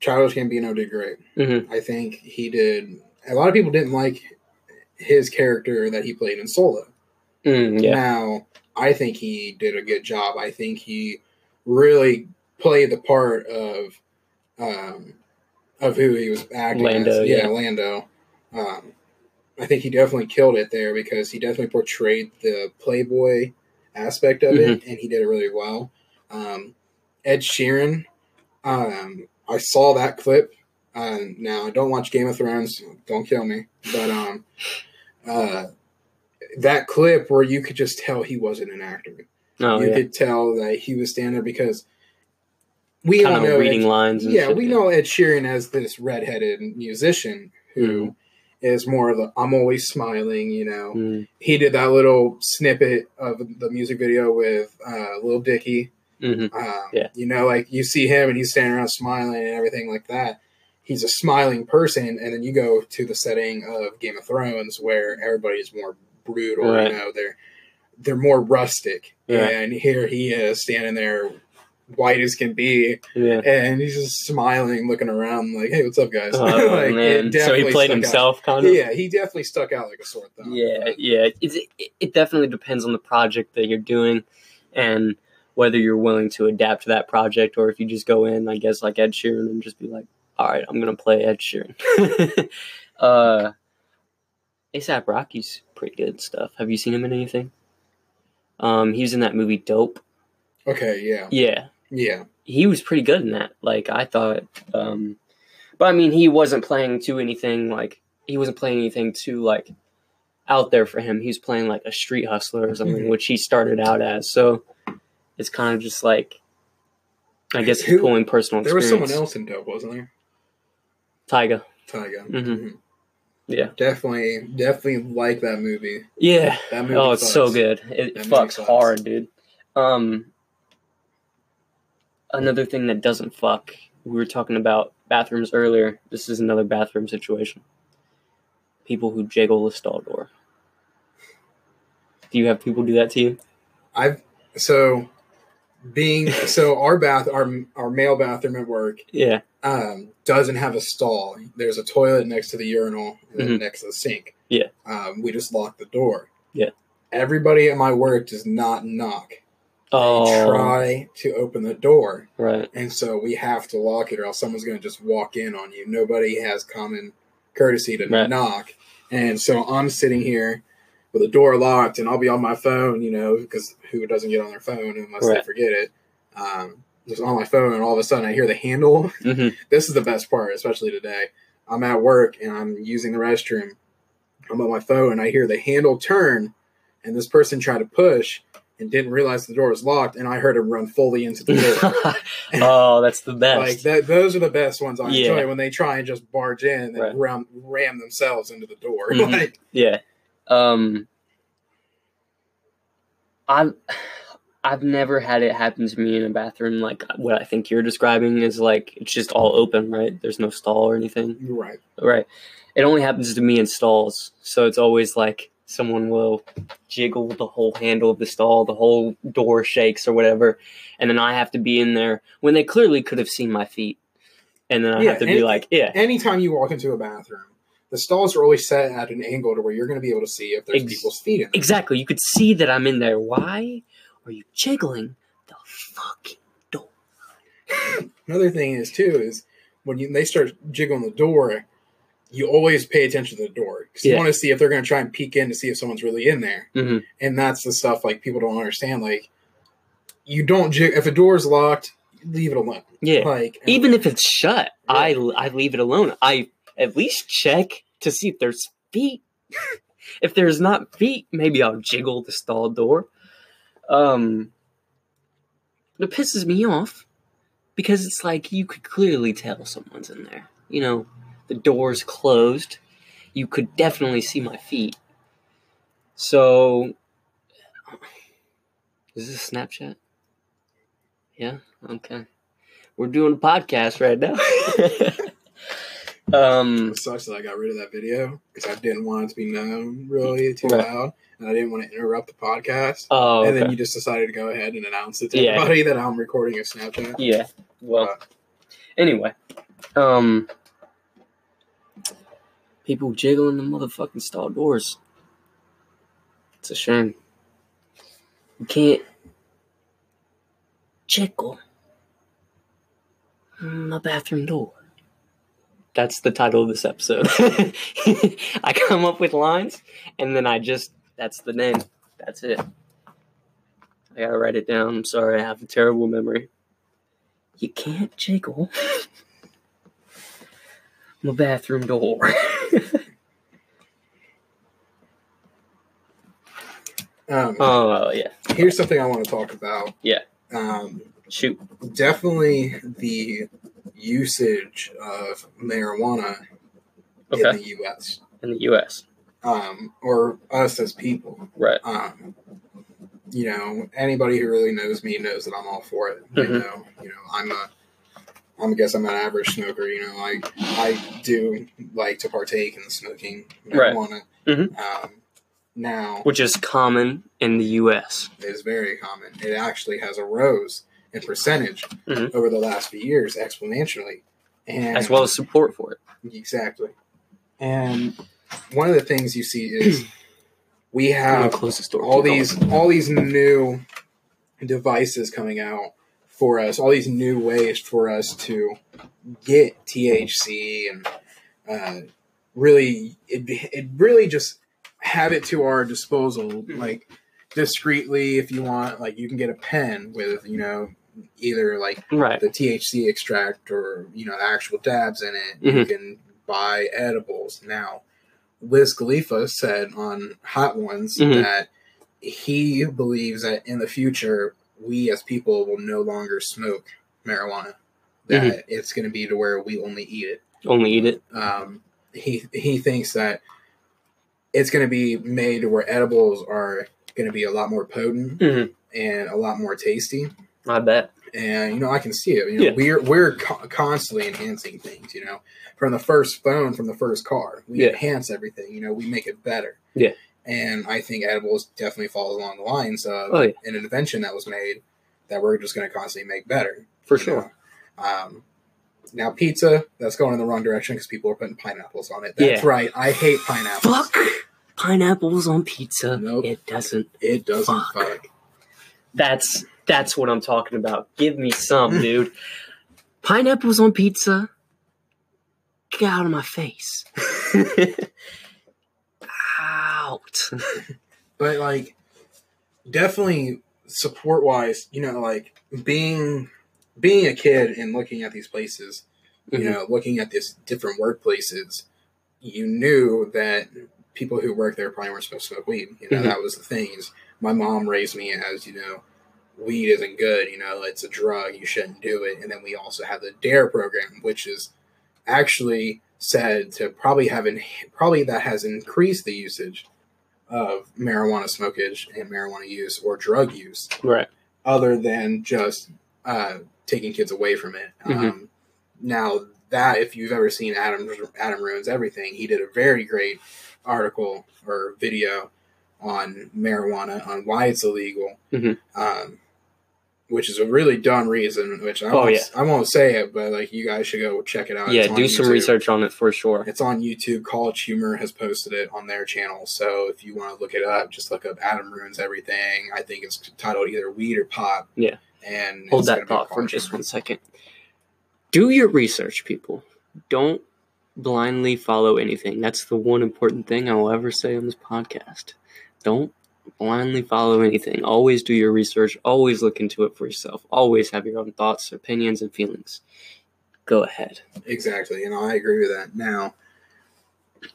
Childish Gambino did great. Mm-hmm. I think he did. A lot of people didn't like his character that he played in Solo. Mm, yeah. Now, I think he did a good job. I think he really played the part of um, of who he was acting Lando, as. yeah. Lando. Um, I think he definitely killed it there because he definitely portrayed the playboy aspect of it, Mm-hmm. and he did it really well. Um, Ed Sheeran, um, I saw that clip. Uh, now I don't watch Game of Thrones. Don't kill me, but um, uh, that clip where you could just tell he wasn't an actor. Oh you yeah. could tell that he was standing there because we Kind all know reading Ed, lines. And yeah, shit, we know Ed Sheeran as this redheaded musician who is Mm-hmm. more of the I'm always smiling. You know, Mm, he did that little snippet of the music video with uh, Lil Dicky. Mhm. Um, Yeah. You know, like you see him and he's standing around smiling and everything like that. He's a smiling person, and then you go to the setting of Game of Thrones where everybody's more brutal. Right. You know, they're they're more rustic. Yeah. And here he is standing there, white as can be, Yeah. and he's just smiling, looking around, like, "Hey, what's up, guys?" Oh, <laughs> Like, man. So he played stuck out. himself, kind of. Yeah, he definitely stuck out like a sore thumb. Yeah, But- yeah. It's, it, it definitely depends on the project that you're doing and whether you're willing to adapt to that project or if you just go in, I guess, like Ed Sheeran and just be like, all right, I'm going to play Ed Sheeran. <laughs> uh, ASAP Rocky's pretty good stuff. Have you seen him in anything? Um, he was in that movie Dope. Okay. Yeah. Yeah, Yeah. he was pretty good in that. Like I thought, um, but I mean, he wasn't playing to anything like he wasn't playing anything too like out there for him. He was playing like a street hustler or something, Mhm. which he started out as. So it's kind of just like I guess Who- pulling personal There was experience. someone else in Dope, wasn't there? Tyga. Tyga. Mhm. Mhm. Yeah. Definitely, definitely like that movie. Yeah. That movie. Oh, it's so good. It That fucks. hard, dude. Um, another thing that doesn't fuck. We were talking about bathrooms earlier. This is another bathroom situation. People who jiggle the stall door. Do you have people do that to you? I've so being so our bath our our male bathroom at work Yeah. um, doesn't have a stall. There's a toilet next to the urinal and Mhm. next to the sink. Yeah. Um, we just lock the door. Yeah. Everybody at my work does not knock. Oh, try to open the door, right. and so we have to lock it, or else someone's going to just walk in on you. Nobody has common courtesy to Right. knock, and so I'm sitting here with the door locked, and I'll be on my phone, you know, because who doesn't get on their phone unless they forget it? Um, just on my phone, and all of a sudden I hear the handle. <laughs> hmm this is the best part, especially today. I'm at work and I'm using the restroom. I'm on my phone and I hear the handle turn, and this person tried to push and didn't realize the door was locked, and I heard him run fully into the door. <laughs> <laughs> oh, that's the like best. that, those are the best ones I Yeah. enjoy when they try and just barge in and Right. ram, ram themselves into the door. Mhm. Like, Yeah. Um I've I've never had it happen to me in a bathroom like what I think you're describing is like it's just all open, right? There's no stall or anything. right. Right. It only happens to me in stalls. So it's always like someone will jiggle the whole handle of the stall, the whole door shakes or whatever, and then I have to be in there when they clearly could have seen my feet. And then I Yeah, have to be like, yeah. Anytime you walk into a bathroom, the stalls are always set at an angle to where you're going to be able to see if there's Ex- people's feet in there. Exactly. You could see that I'm in there. Why are you jiggling the fucking door? <laughs> Another thing is too is when you, they start jiggling the door, you always pay attention to the door because you want to see if they're going to try and peek in to see if someone's really in there. hmm And that's the stuff like people don't understand. Like you don't jig if a door's locked, leave it alone. Yeah. Like Even if it's shut, Yeah. I I leave it alone. I at least check to see if there's feet. if there's not feet, maybe I'll jiggle the stall door. Um, it pisses me off because it's like you could clearly tell someone's in there. You know, the door's closed. You could definitely see my feet. So, is this Snapchat? Yeah. Okay. We're doing a podcast right now. <laughs> um. it sucks that I got rid of that video because I didn't want it to be known really too Right. loud, and I didn't want to interrupt the podcast. Oh. And then you just decided to go ahead and announce it to Yeah. everybody that I'm recording a Snapchat. Yeah. Well. Uh, Anyway. Um. People jiggling the motherfucking stall doors. It's a shame. You can't jiggle my bathroom door. That's the title of this episode. <laughs> I come up with lines and then I just that's the name. That's it. I gotta write it down. I'm sorry, I have a terrible memory. You can't jiggle my bathroom door. <laughs> Um, oh yeah. here's something I want to talk about. Yeah. Um, Shoot. definitely the usage of marijuana in the U.S. In the US. Um, or us as people. Right. Um, you know, anybody who really knows me knows that I'm all for it. You Mhm. know, you know, I'm a, I'm I guess I'm an average smoker. You know, I I do like to partake in smoking Right. marijuana. Mhm. Um, Now, which is common in the U.S. is very common. It actually has a rose in percentage Mhm. over the last few years exponentially, and as well as support for it. exactly. And one of the things you see is we have all these going. all these new devices coming out for us, all these new ways for us to get THC and uh, really it, it really just have it to our disposal like discreetly if you want like you can get a pen with you know either like right. the THC extract or you know the actual dabs in it. You Mhm. can buy edibles now. Wiz Khalifa said on Hot Ones Mhm. that he believes that in the future we as people will no longer smoke marijuana. That Mm-hmm. it's going to be to where we only eat it. Only eat it. Um, he he thinks that it's going to be made where edibles are going to be a lot more potent Mhm. and a lot more tasty I bet. and you know I can see it. You know, Yeah. we're we're co- constantly enhancing things. You know, from the first phone, from the first car, we Yeah. enhance everything. You know, we make it better. Yeah. And I think edibles definitely falls along the lines of Oh, yeah. an invention that was made that we're just going to constantly make better. For sure. Um, now pizza, that's going in the wrong direction because people are putting pineapples on it. That's Yeah. right. I hate pineapples. Fuck pineapples on pizza. Nope. It doesn't. It doesn't Fuck. fuck. That's that's what I'm talking about. Give me some, <laughs> dude. Pineapples on pizza. Get out of my face. out. but like definitely support wise you know like being being a kid and looking at these places you Mhm. know looking at these different workplaces you knew that people who work there probably weren't supposed to smoke weed you know Mhm. that was the thing is my mom raised me as you know weed isn't good you know it's a drug you shouldn't do it and then we also have the DARE program which is actually said to probably have in, probably that has increased the usage of marijuana smokage and marijuana use or drug use Right. other than just uh, taking kids away from it. Mhm. Um, now that if you've ever seen Adam Adam ruins everything, he did a very great article or video on marijuana on why it's illegal, Mhm. um, which is a really dumb reason. Which I Oh, won't, yeah. I won't say it, but like you guys should go check it out. yeah, do some YouTube. research on it for sure. It's on YouTube. College Humor has posted it on their channel. So if you want to look it up, just look up Adam Ruins Everything. I think it's titled either Weed or Pop. Yeah. And Hold that thought for just Humor. one second. Do your research, people. Don't blindly follow anything. That's the one important thing I will ever say on this podcast. Don't blindly follow anything. Always do your research. Always look into it for yourself. Always have your own thoughts, opinions, and feelings. Go ahead. Exactly. And I agree with that. Now,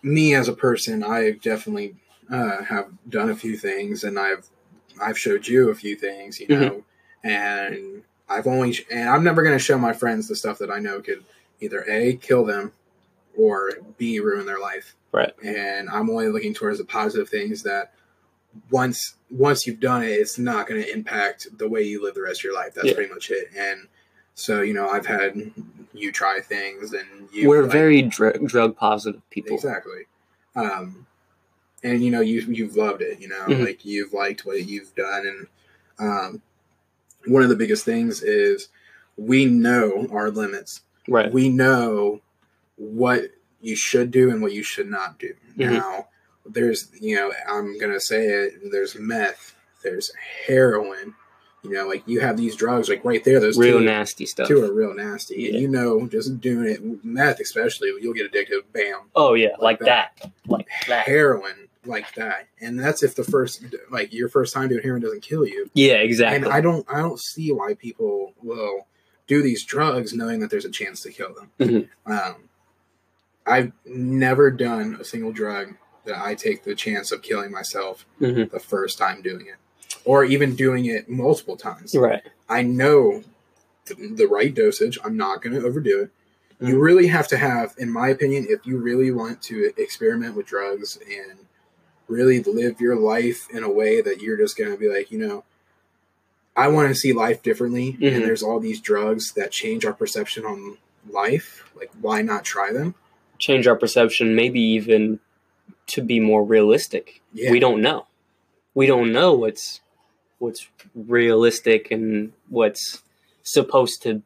me as a person, I definitely uh, have done a few things and I've I've showed you a few things, you Mm-hmm. know, and I've only and I'm never going to show my friends the stuff that I know could either a kill them or b ruin their life. Right. And I'm only looking towards the positive things that once once you've done it, it's not going to impact the way you live the rest of your life. That's Yeah. pretty much it. And so you know, I've had you try things, and you We're like- very dr- drug positive people. exactly. Um, and you know, you you've loved it. You know, Mhm. like you've liked what you've done, and um, one of the biggest things is we know our limits. Right. We know what you should do and what you should not do. Mhm. Now, there's you know, I'm gonna say it. There's meth. There's heroin. You know, like you have these drugs, like right there. Those Real two, nasty stuff. two are real nasty. Yeah. And you know, just doing it, meth especially, you'll get addicted. Bam Oh yeah, like, Like that. Like that. heroin like that and that's if the first like your first time doing heroin doesn't kill you Yeah, exactly. and i don't i don't see why people will do these drugs knowing that there's a chance to kill them Mhm. um, i've never done a single drug that i take the chance of killing myself Mhm. the first time doing it or even doing it multiple times Right. I know th- the right dosage. I'm not going to overdo it. You Mhm. really have to have, in my opinion, if you really want to experiment with drugs and really live your life in a way that you're just going to be like, you know, I want to see life differently. Mhm. And there's all these drugs that change our perception on life. Like, why not try them? Change our perception, maybe even to be more realistic. Yeah. We don't know. We don't know what's what's realistic and what's supposed to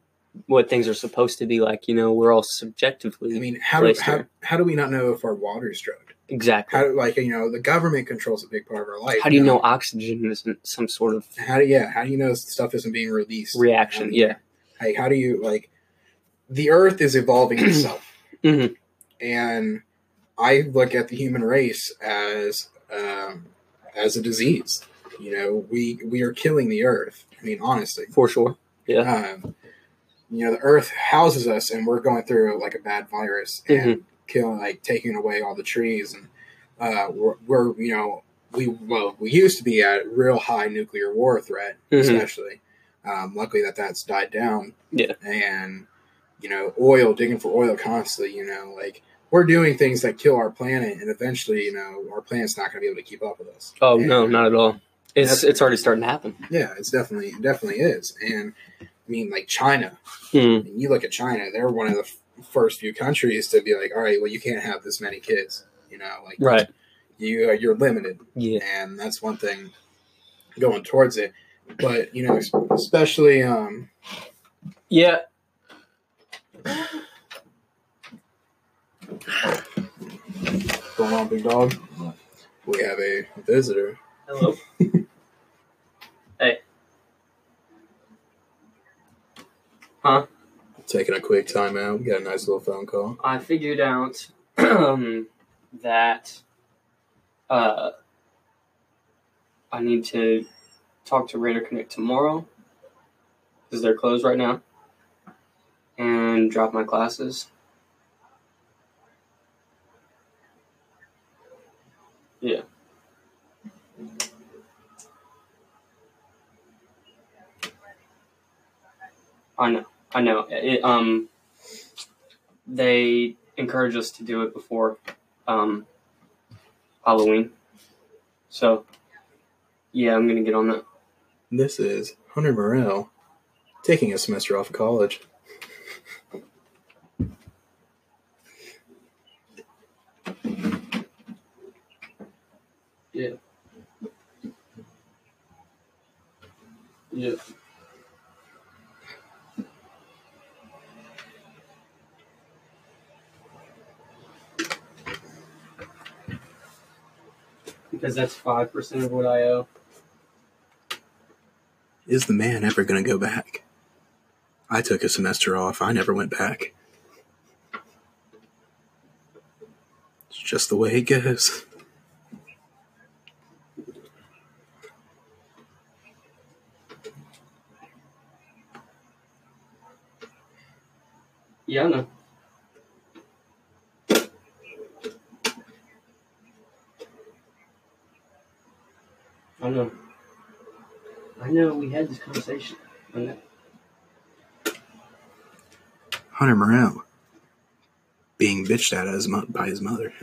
what things are supposed to be like. You know, we're all subjectively I mean, how do how, how do we not know if our water is drugged? exactly. How do, like you know the government controls a big part of our life. How do you know oxygen isn't some sort of How do yeah? How do you know stuff isn't being released? reaction? Um, Yeah. Like how do you like? The Earth is evolving <clears throat> itself, hmm and I look at the human race as um, as a disease. You know, we we are killing the Earth. I mean, honestly, For sure. um, you know, the Earth houses us, and we're going through like a bad virus and killing, like taking away all the trees, and uh, we're, we're you know we well we used to be at real high nuclear war threat, Mhm. especially. Um, luckily that that's died down. Yeah. and you know, oil digging for oil constantly. You know, like we're doing things that kill our planet, and eventually, you know, our planet's not going to be able to keep up with us. Oh And- no, not at all. It's it's already starting to happen. Yeah, it's definitely it definitely is, and I mean, like China. Mm. I mean, you look at China; they're one of the f- first few countries to be like, "All right, well, you can't have this many kids." You know, like Right. you uh, you're limited, Yeah. and that's one thing going towards it. But you know, especially um, Yeah. Going on, big dog. We have a visitor. Hello. <laughs> Hey. Huh? Taking a quick time out. We got a nice little phone call. I figured out um, <clears throat> that uh, I need to talk to Raider Connect tomorrow because they're closed right now, and drop my classes. Yeah. I know. I know. It, um, they encourage us to do it before um, Halloween. So, yeah, I'm gonna get on that. This is Hunter Morrell taking a semester off of college. Yeah. Yeah. Because that's five percent of what I owe. Is the man ever going to go back? I took a semester off. I never went back. It's just the way it goes. Yeah, I know. I know. I know we had this conversation. I know. Hunter Morrell being bitched at as by his mother. <laughs>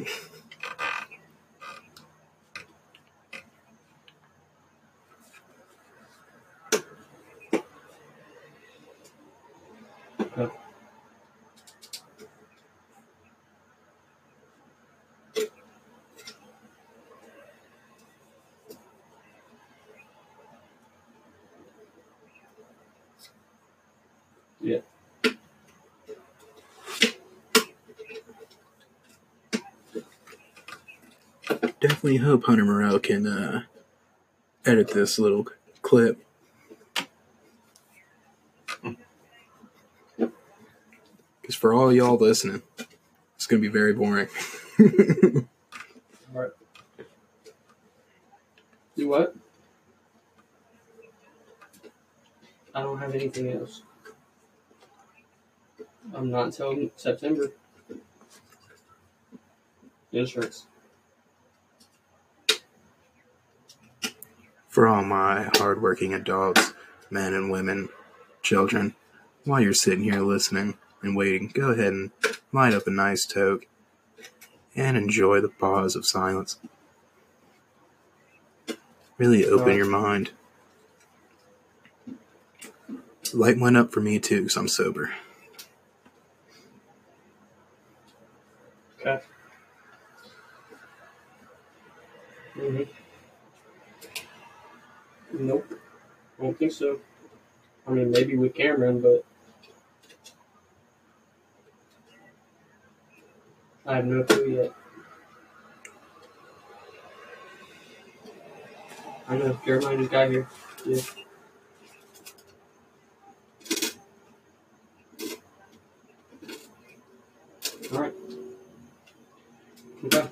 Yeah. Definitely hope Hunter Morrell can uh, edit this little clip. Because for all y'all listening, it's going to be very boring. <laughs> Alright. Do what? I don't have anything else. I'm not until September. Insurance. For all my hardworking adults, men and women, children, while you're sitting here listening and waiting, go ahead and light up a nice toke and enjoy the pause of silence. Really open your mind. Light one up for me too, because I'm sober. Okay. Mm-hmm. Nope. I don't think so. I mean, maybe with Cameron, but I have no clue yet. I know Jeremiah just got here. Yeah. All right. Okay.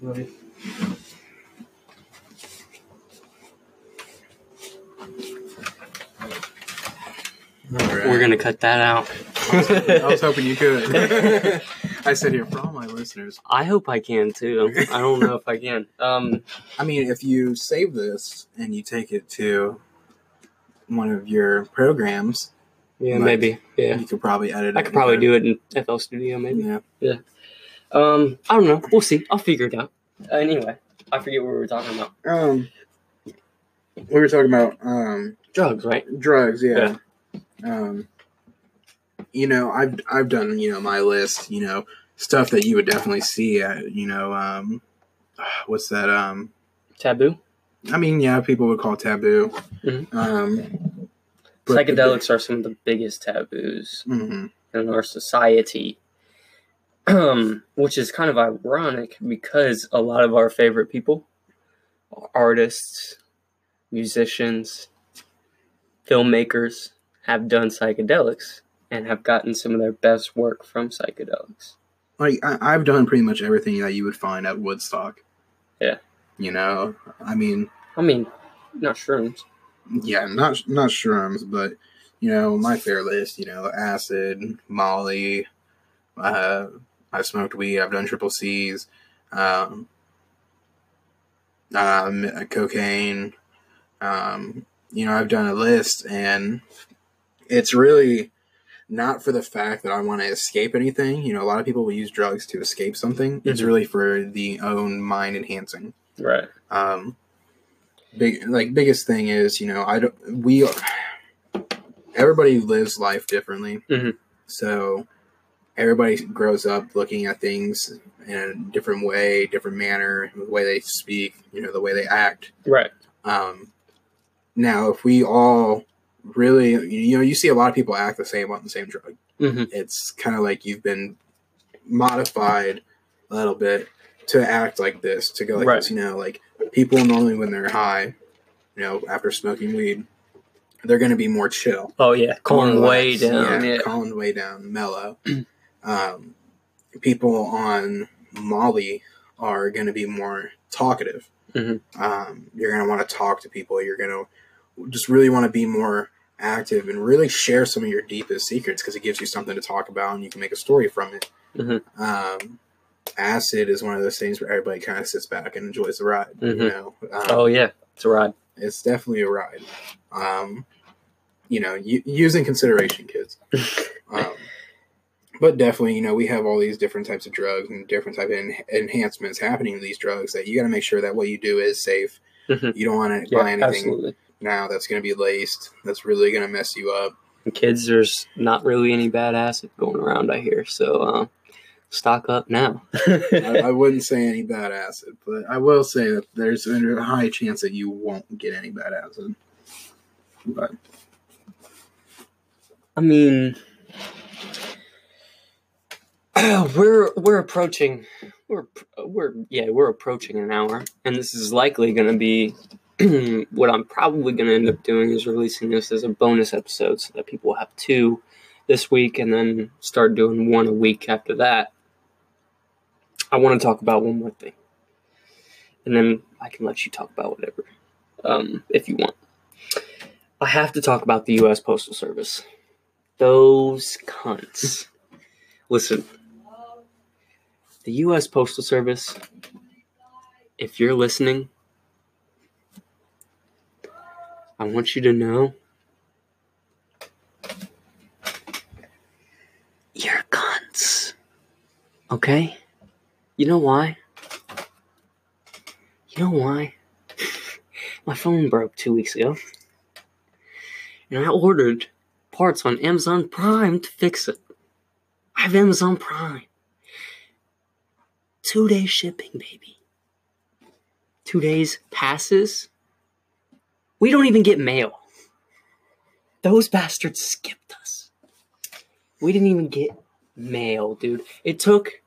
Love you. We're gonna cut that out. I was hoping you could. <laughs> I said here for all my listeners. I hope I can too. I don't know if I can. Um, I mean, if you save this and you take it to one of your programs, yeah, Like, maybe. Yeah, you could probably edit it. I could probably do it in FL Studio. Maybe. Yeah. Yeah. Um, I don't know. We'll see. I'll figure it out. Anyway, I forget what we were talking about. Um, we were talking about um Drugs, right? drugs. Yeah. Um, you know, I've I've done you know my list. You know, stuff that you would definitely see at you know um, <sighs> what's that um. Taboo. I mean, yeah, people would call it taboo. Mhm. Um, Psychedelics are some of the biggest taboos Mhm. in our society. Um, which is kind of ironic because a lot of our favorite people, artists, musicians, filmmakers, have done psychedelics and have gotten some of their best work from psychedelics. Like I, I've done pretty much everything that you would find at Woodstock. Yeah. You know, I mean, I mean, not shrooms. yeah, not not shrooms, but you know, my fair list. You know, acid, Molly. Uh, I've smoked weed. I've done triple C's. Um, um, cocaine. Um, you know, I've done a list, and it's really not for the fact that I want to escape anything. You know, a lot of people will use drugs to escape something. It's Mhm. really for the own mind enhancing. Right. Um, big like biggest thing is you know I don't we are everybody lives life differently, Mhm. so everybody grows up looking at things in a different way, different manner, the way they speak, you know, the way they act. Right. Um, now, if we all really, you know, you see a lot of people act the same on the same drug. hmm It's kind of like you've been modified a little bit to act like this, to go like Right. this. You know, like people normally when they're high, you know, after smoking weed, they're going to be more chill, Oh yeah, calling way down. Yeah. calling way down, mellow. <clears throat> um, people on Molly are going to be more talkative. Mhm. Um, you're going to want to talk to people. You're going to just really want to be more active and really share some of your deepest secrets because it gives you something to talk about and you can make a story from it. Mhm. Um, acid is one of those things where everybody kind of sits back and enjoys the ride. You Mhm. know, um, Oh yeah, it's a ride. it's definitely a ride. Um, you know, u- use in consideration, kids. <laughs> um, but definitely, you know, we have all these different types of drugs and different type of en- enhancements happening to these drugs that you got to make sure that what you do is safe. Mhm. You don't want to Yeah, buy anything absolutely. Now that's going to be laced. That's really going to mess you up. And kids, there's not really any bad acid going around. I hear so. Uh, stock up now. <laughs> I, I wouldn't say any bad acid, but I will say that there's a high chance that you won't get any bad acid. But I mean, <clears throat> we're we're approaching we're we're yeah we're approaching an hour, and this is likely going to be <clears throat> what I'm probably going to end up doing is releasing this as a bonus episode so that people have two this week, and then start doing one a week after that. I want to talk about one more thing, and then I can let you talk about whatever um, if you want. I have to talk about the U.S. Postal Service. Those cunts. Listen, the U.S. Postal Service, if you're listening, I want you to know you're cunts. Okay? You know why? You know why? <laughs> My phone broke two weeks ago. And I ordered parts on Amazon Prime to fix it. I have Amazon Prime. two day shipping, baby. Two days passes. We don't even get mail. Those bastards skipped us. We didn't even get mail, dude. It took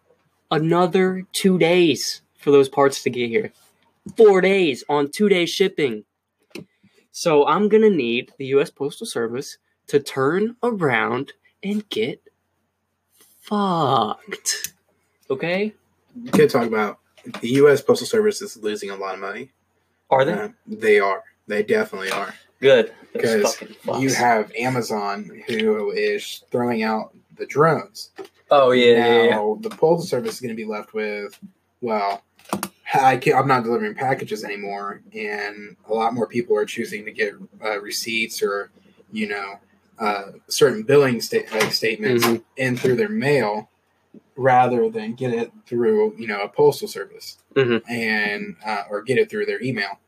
another two days for those parts to get here. Four days on two day shipping. So I'm gonna need the US Postal Service to turn around and get fucked. Okay? You could talk about the U.S. Postal Service is losing a lot of money. Are they? Uh, they are. They definitely are. Good. Because you have Amazon who is throwing out the drones. Oh yeah, yeah, yeah. the postal service is going to be left with, well, I can't, I'm not delivering packages anymore, and a lot more people are choosing to get uh, receipts or, you know, uh, certain billing sta- like statements Mhm. in through their mail, rather than get it through you know a postal service Mhm. and uh, or get it through their email,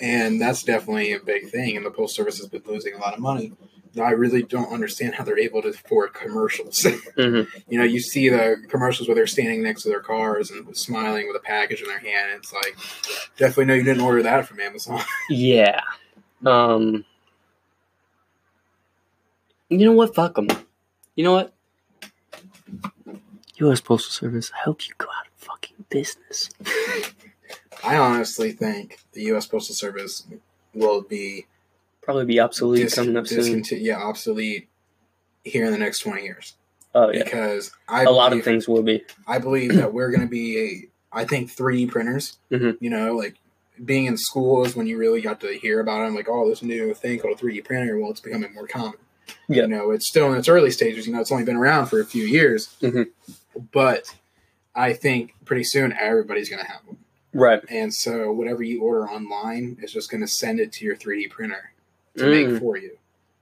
and that's definitely a big thing. And the postal service has been losing a lot of money. I really don't understand how they're able to afford commercials. <laughs> Mhm. you know, you see the commercials where they're standing next to their cars and smiling with a package in their hand. It's like, definitely know you didn't order that from Amazon. <laughs> Yeah. Um. You know what? Fuck them. You know what? U.S. Postal Service. I hope you go out of fucking business. <laughs> I honestly think the U.S. Postal Service will be Probably be obsolete dis- coming up soon. disconti- yeah, obsolete here in the next 20 years. Oh yeah. Because I A lot of things will be. I believe that we're going to be a, I think 3D printers. Mhm. You know, like being in school is when you really got to hear about them. Like, oh, this new thing called a 3D printer. Well, it's becoming more common. Yeah. You know, it's still in its early stages. You know, it's only been around for a few years, Mhm. but I think pretty soon everybody's going to have them. Right. And so whatever you order online is just going to send it to your 3D printer to Mm. make for you.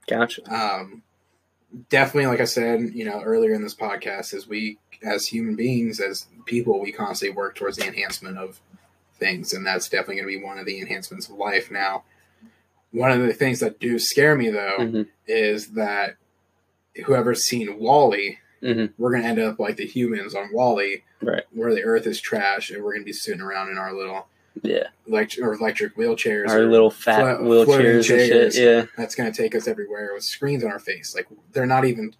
Gotcha. Um, definitely, like I said, you know, earlier in this podcast, as we, as human beings, as people, we constantly work towards the enhancement of things, and that's definitely going to be one of the enhancements of life. Now, one of the things that do scare me though Mhm. is that whoever's seen WALL-E, Mhm. we're going to end up like the humans on WALL-E, Right. where the Earth is trash, and we're going to be sitting around in our little Yeah. electric or electric wheelchairs. Our or little fat flo- wheelchairs and shit. chairs. Yeah. that's going to take us everywhere with screens on our face. Like they're not even,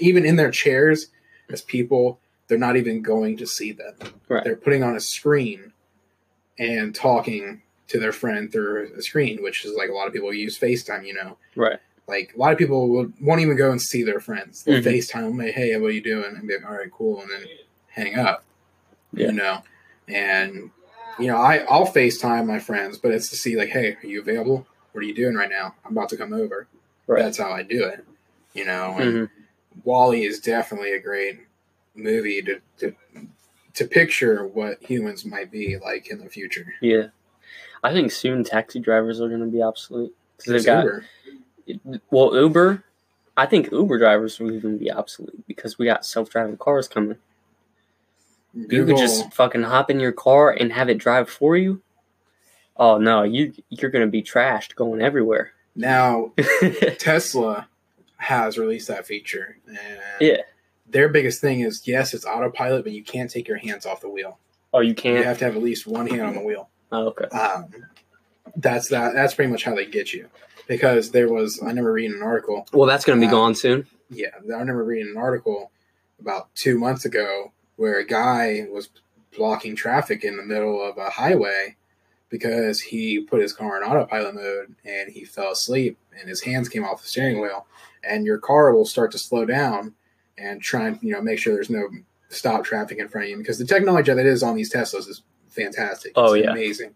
even in their chairs as people, they're not even going to see them. Right. They're putting on a screen and talking to their friend through a screen, which is like a lot of people use FaceTime. You know, Right. Like a lot of people will, won't even go and see their friends. They'll Mhm. FaceTime them, hey, what are you doing? And be like, all right, cool, and then hang up. Yeah. You know, and you know, I I'll FaceTime my friends, but it's to see like, hey, are you available? What are you doing right now? I'm about to come over. Right. That's how I do it. You know, and Mhm. WALL-E is definitely a great movie to, to to picture what humans might be like in the future. Yeah. I think soon taxi drivers are going to be obsolete. 'Cause they've got Uber. Well Uber. I think Uber drivers will even be obsolete because we got self-driving cars coming. You Google, could just fucking hop in your car and have it drive for you. Oh no, you you're gonna be trashed going everywhere. now <laughs> Tesla has released that feature, and yeah. their biggest thing is yes, it's autopilot, but you can't take your hands off the wheel. Oh, you You can't. You have to have at least one hand on the wheel. Oh, okay. Um, that's that. That's pretty much how they get you. Because there was, I remember reading an article. Well, that's gonna be Uh, gone soon. Yeah, I remember reading an article about two months ago where a guy was blocking traffic in the middle of a highway because he put his car in autopilot mode and he fell asleep and his hands came off the steering wheel. And your car will start to slow down and try and you know make sure there's no stop traffic in front of you because the technology that is on these Teslas is fantastic. Oh, It's yeah. amazing.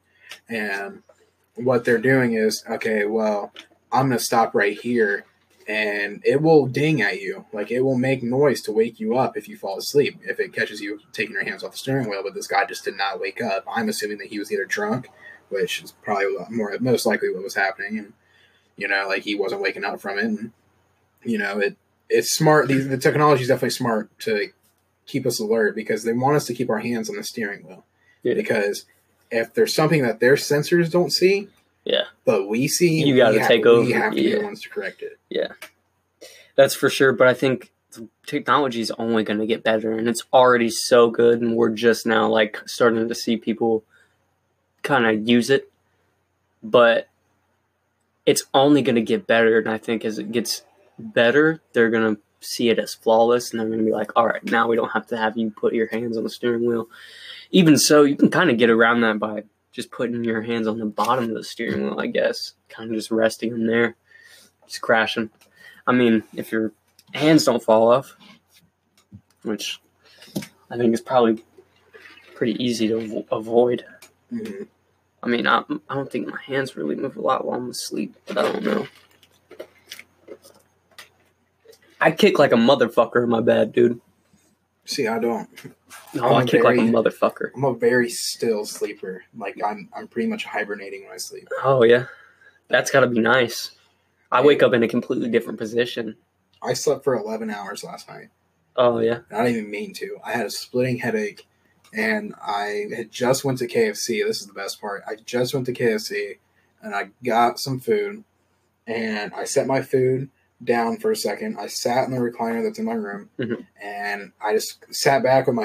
And what they're doing is okay. Well, I'm going to stop right here and it will ding at you. Like it will make noise to wake you up if you fall asleep, if it catches you taking your hands off the steering wheel. But this guy just did not wake up. I'm assuming that he was either drunk, which is probably more most likely what was happening, and you know, like he wasn't waking up from it. And you know, it it's smart. The, the technology is definitely smart to keep us alert because they want us to keep our hands on the steering wheel. Yeah. Because if there's something that their sensors don't see, Yeah. but we see, You we have- take We over, have to be the ones to correct it. Yeah, that's for sure. But I think technology is only going to get better, and it's already so good, and we're just now like starting to see people kind of use it, but it's only going to get better, and I think as it gets better, they're going to see it as flawless, and they're going to be like, all right, now we don't have to have you put your hands on the steering wheel. Even so, you can kind of get around that by just putting your hands on the bottom of the steering wheel, I guess, kind of just resting them there, just crashing. I mean, if your hands don't fall off, which I think is probably pretty easy to avo- avoid. Mhm. I mean, I, I don't think my hands really move a lot while I'm asleep, but I don't know. I kick like a motherfucker in my bed, dude. See, I don't. No, I I'm kick like a very- motherfucker. I'm a very still sleeper. Like I'm, I'm pretty much hibernating when I sleep. Oh yeah, that's got to be nice. I wake up in a completely different position. I slept for 11 hours last night. Oh yeah, I didn't even mean to. I had a splitting headache, and I had just went to KFC. This is the best part. I just went to KFC, and I got some food, and I set my food down for a second. I sat in the recliner that's in my room, Mhm. and I just sat back with my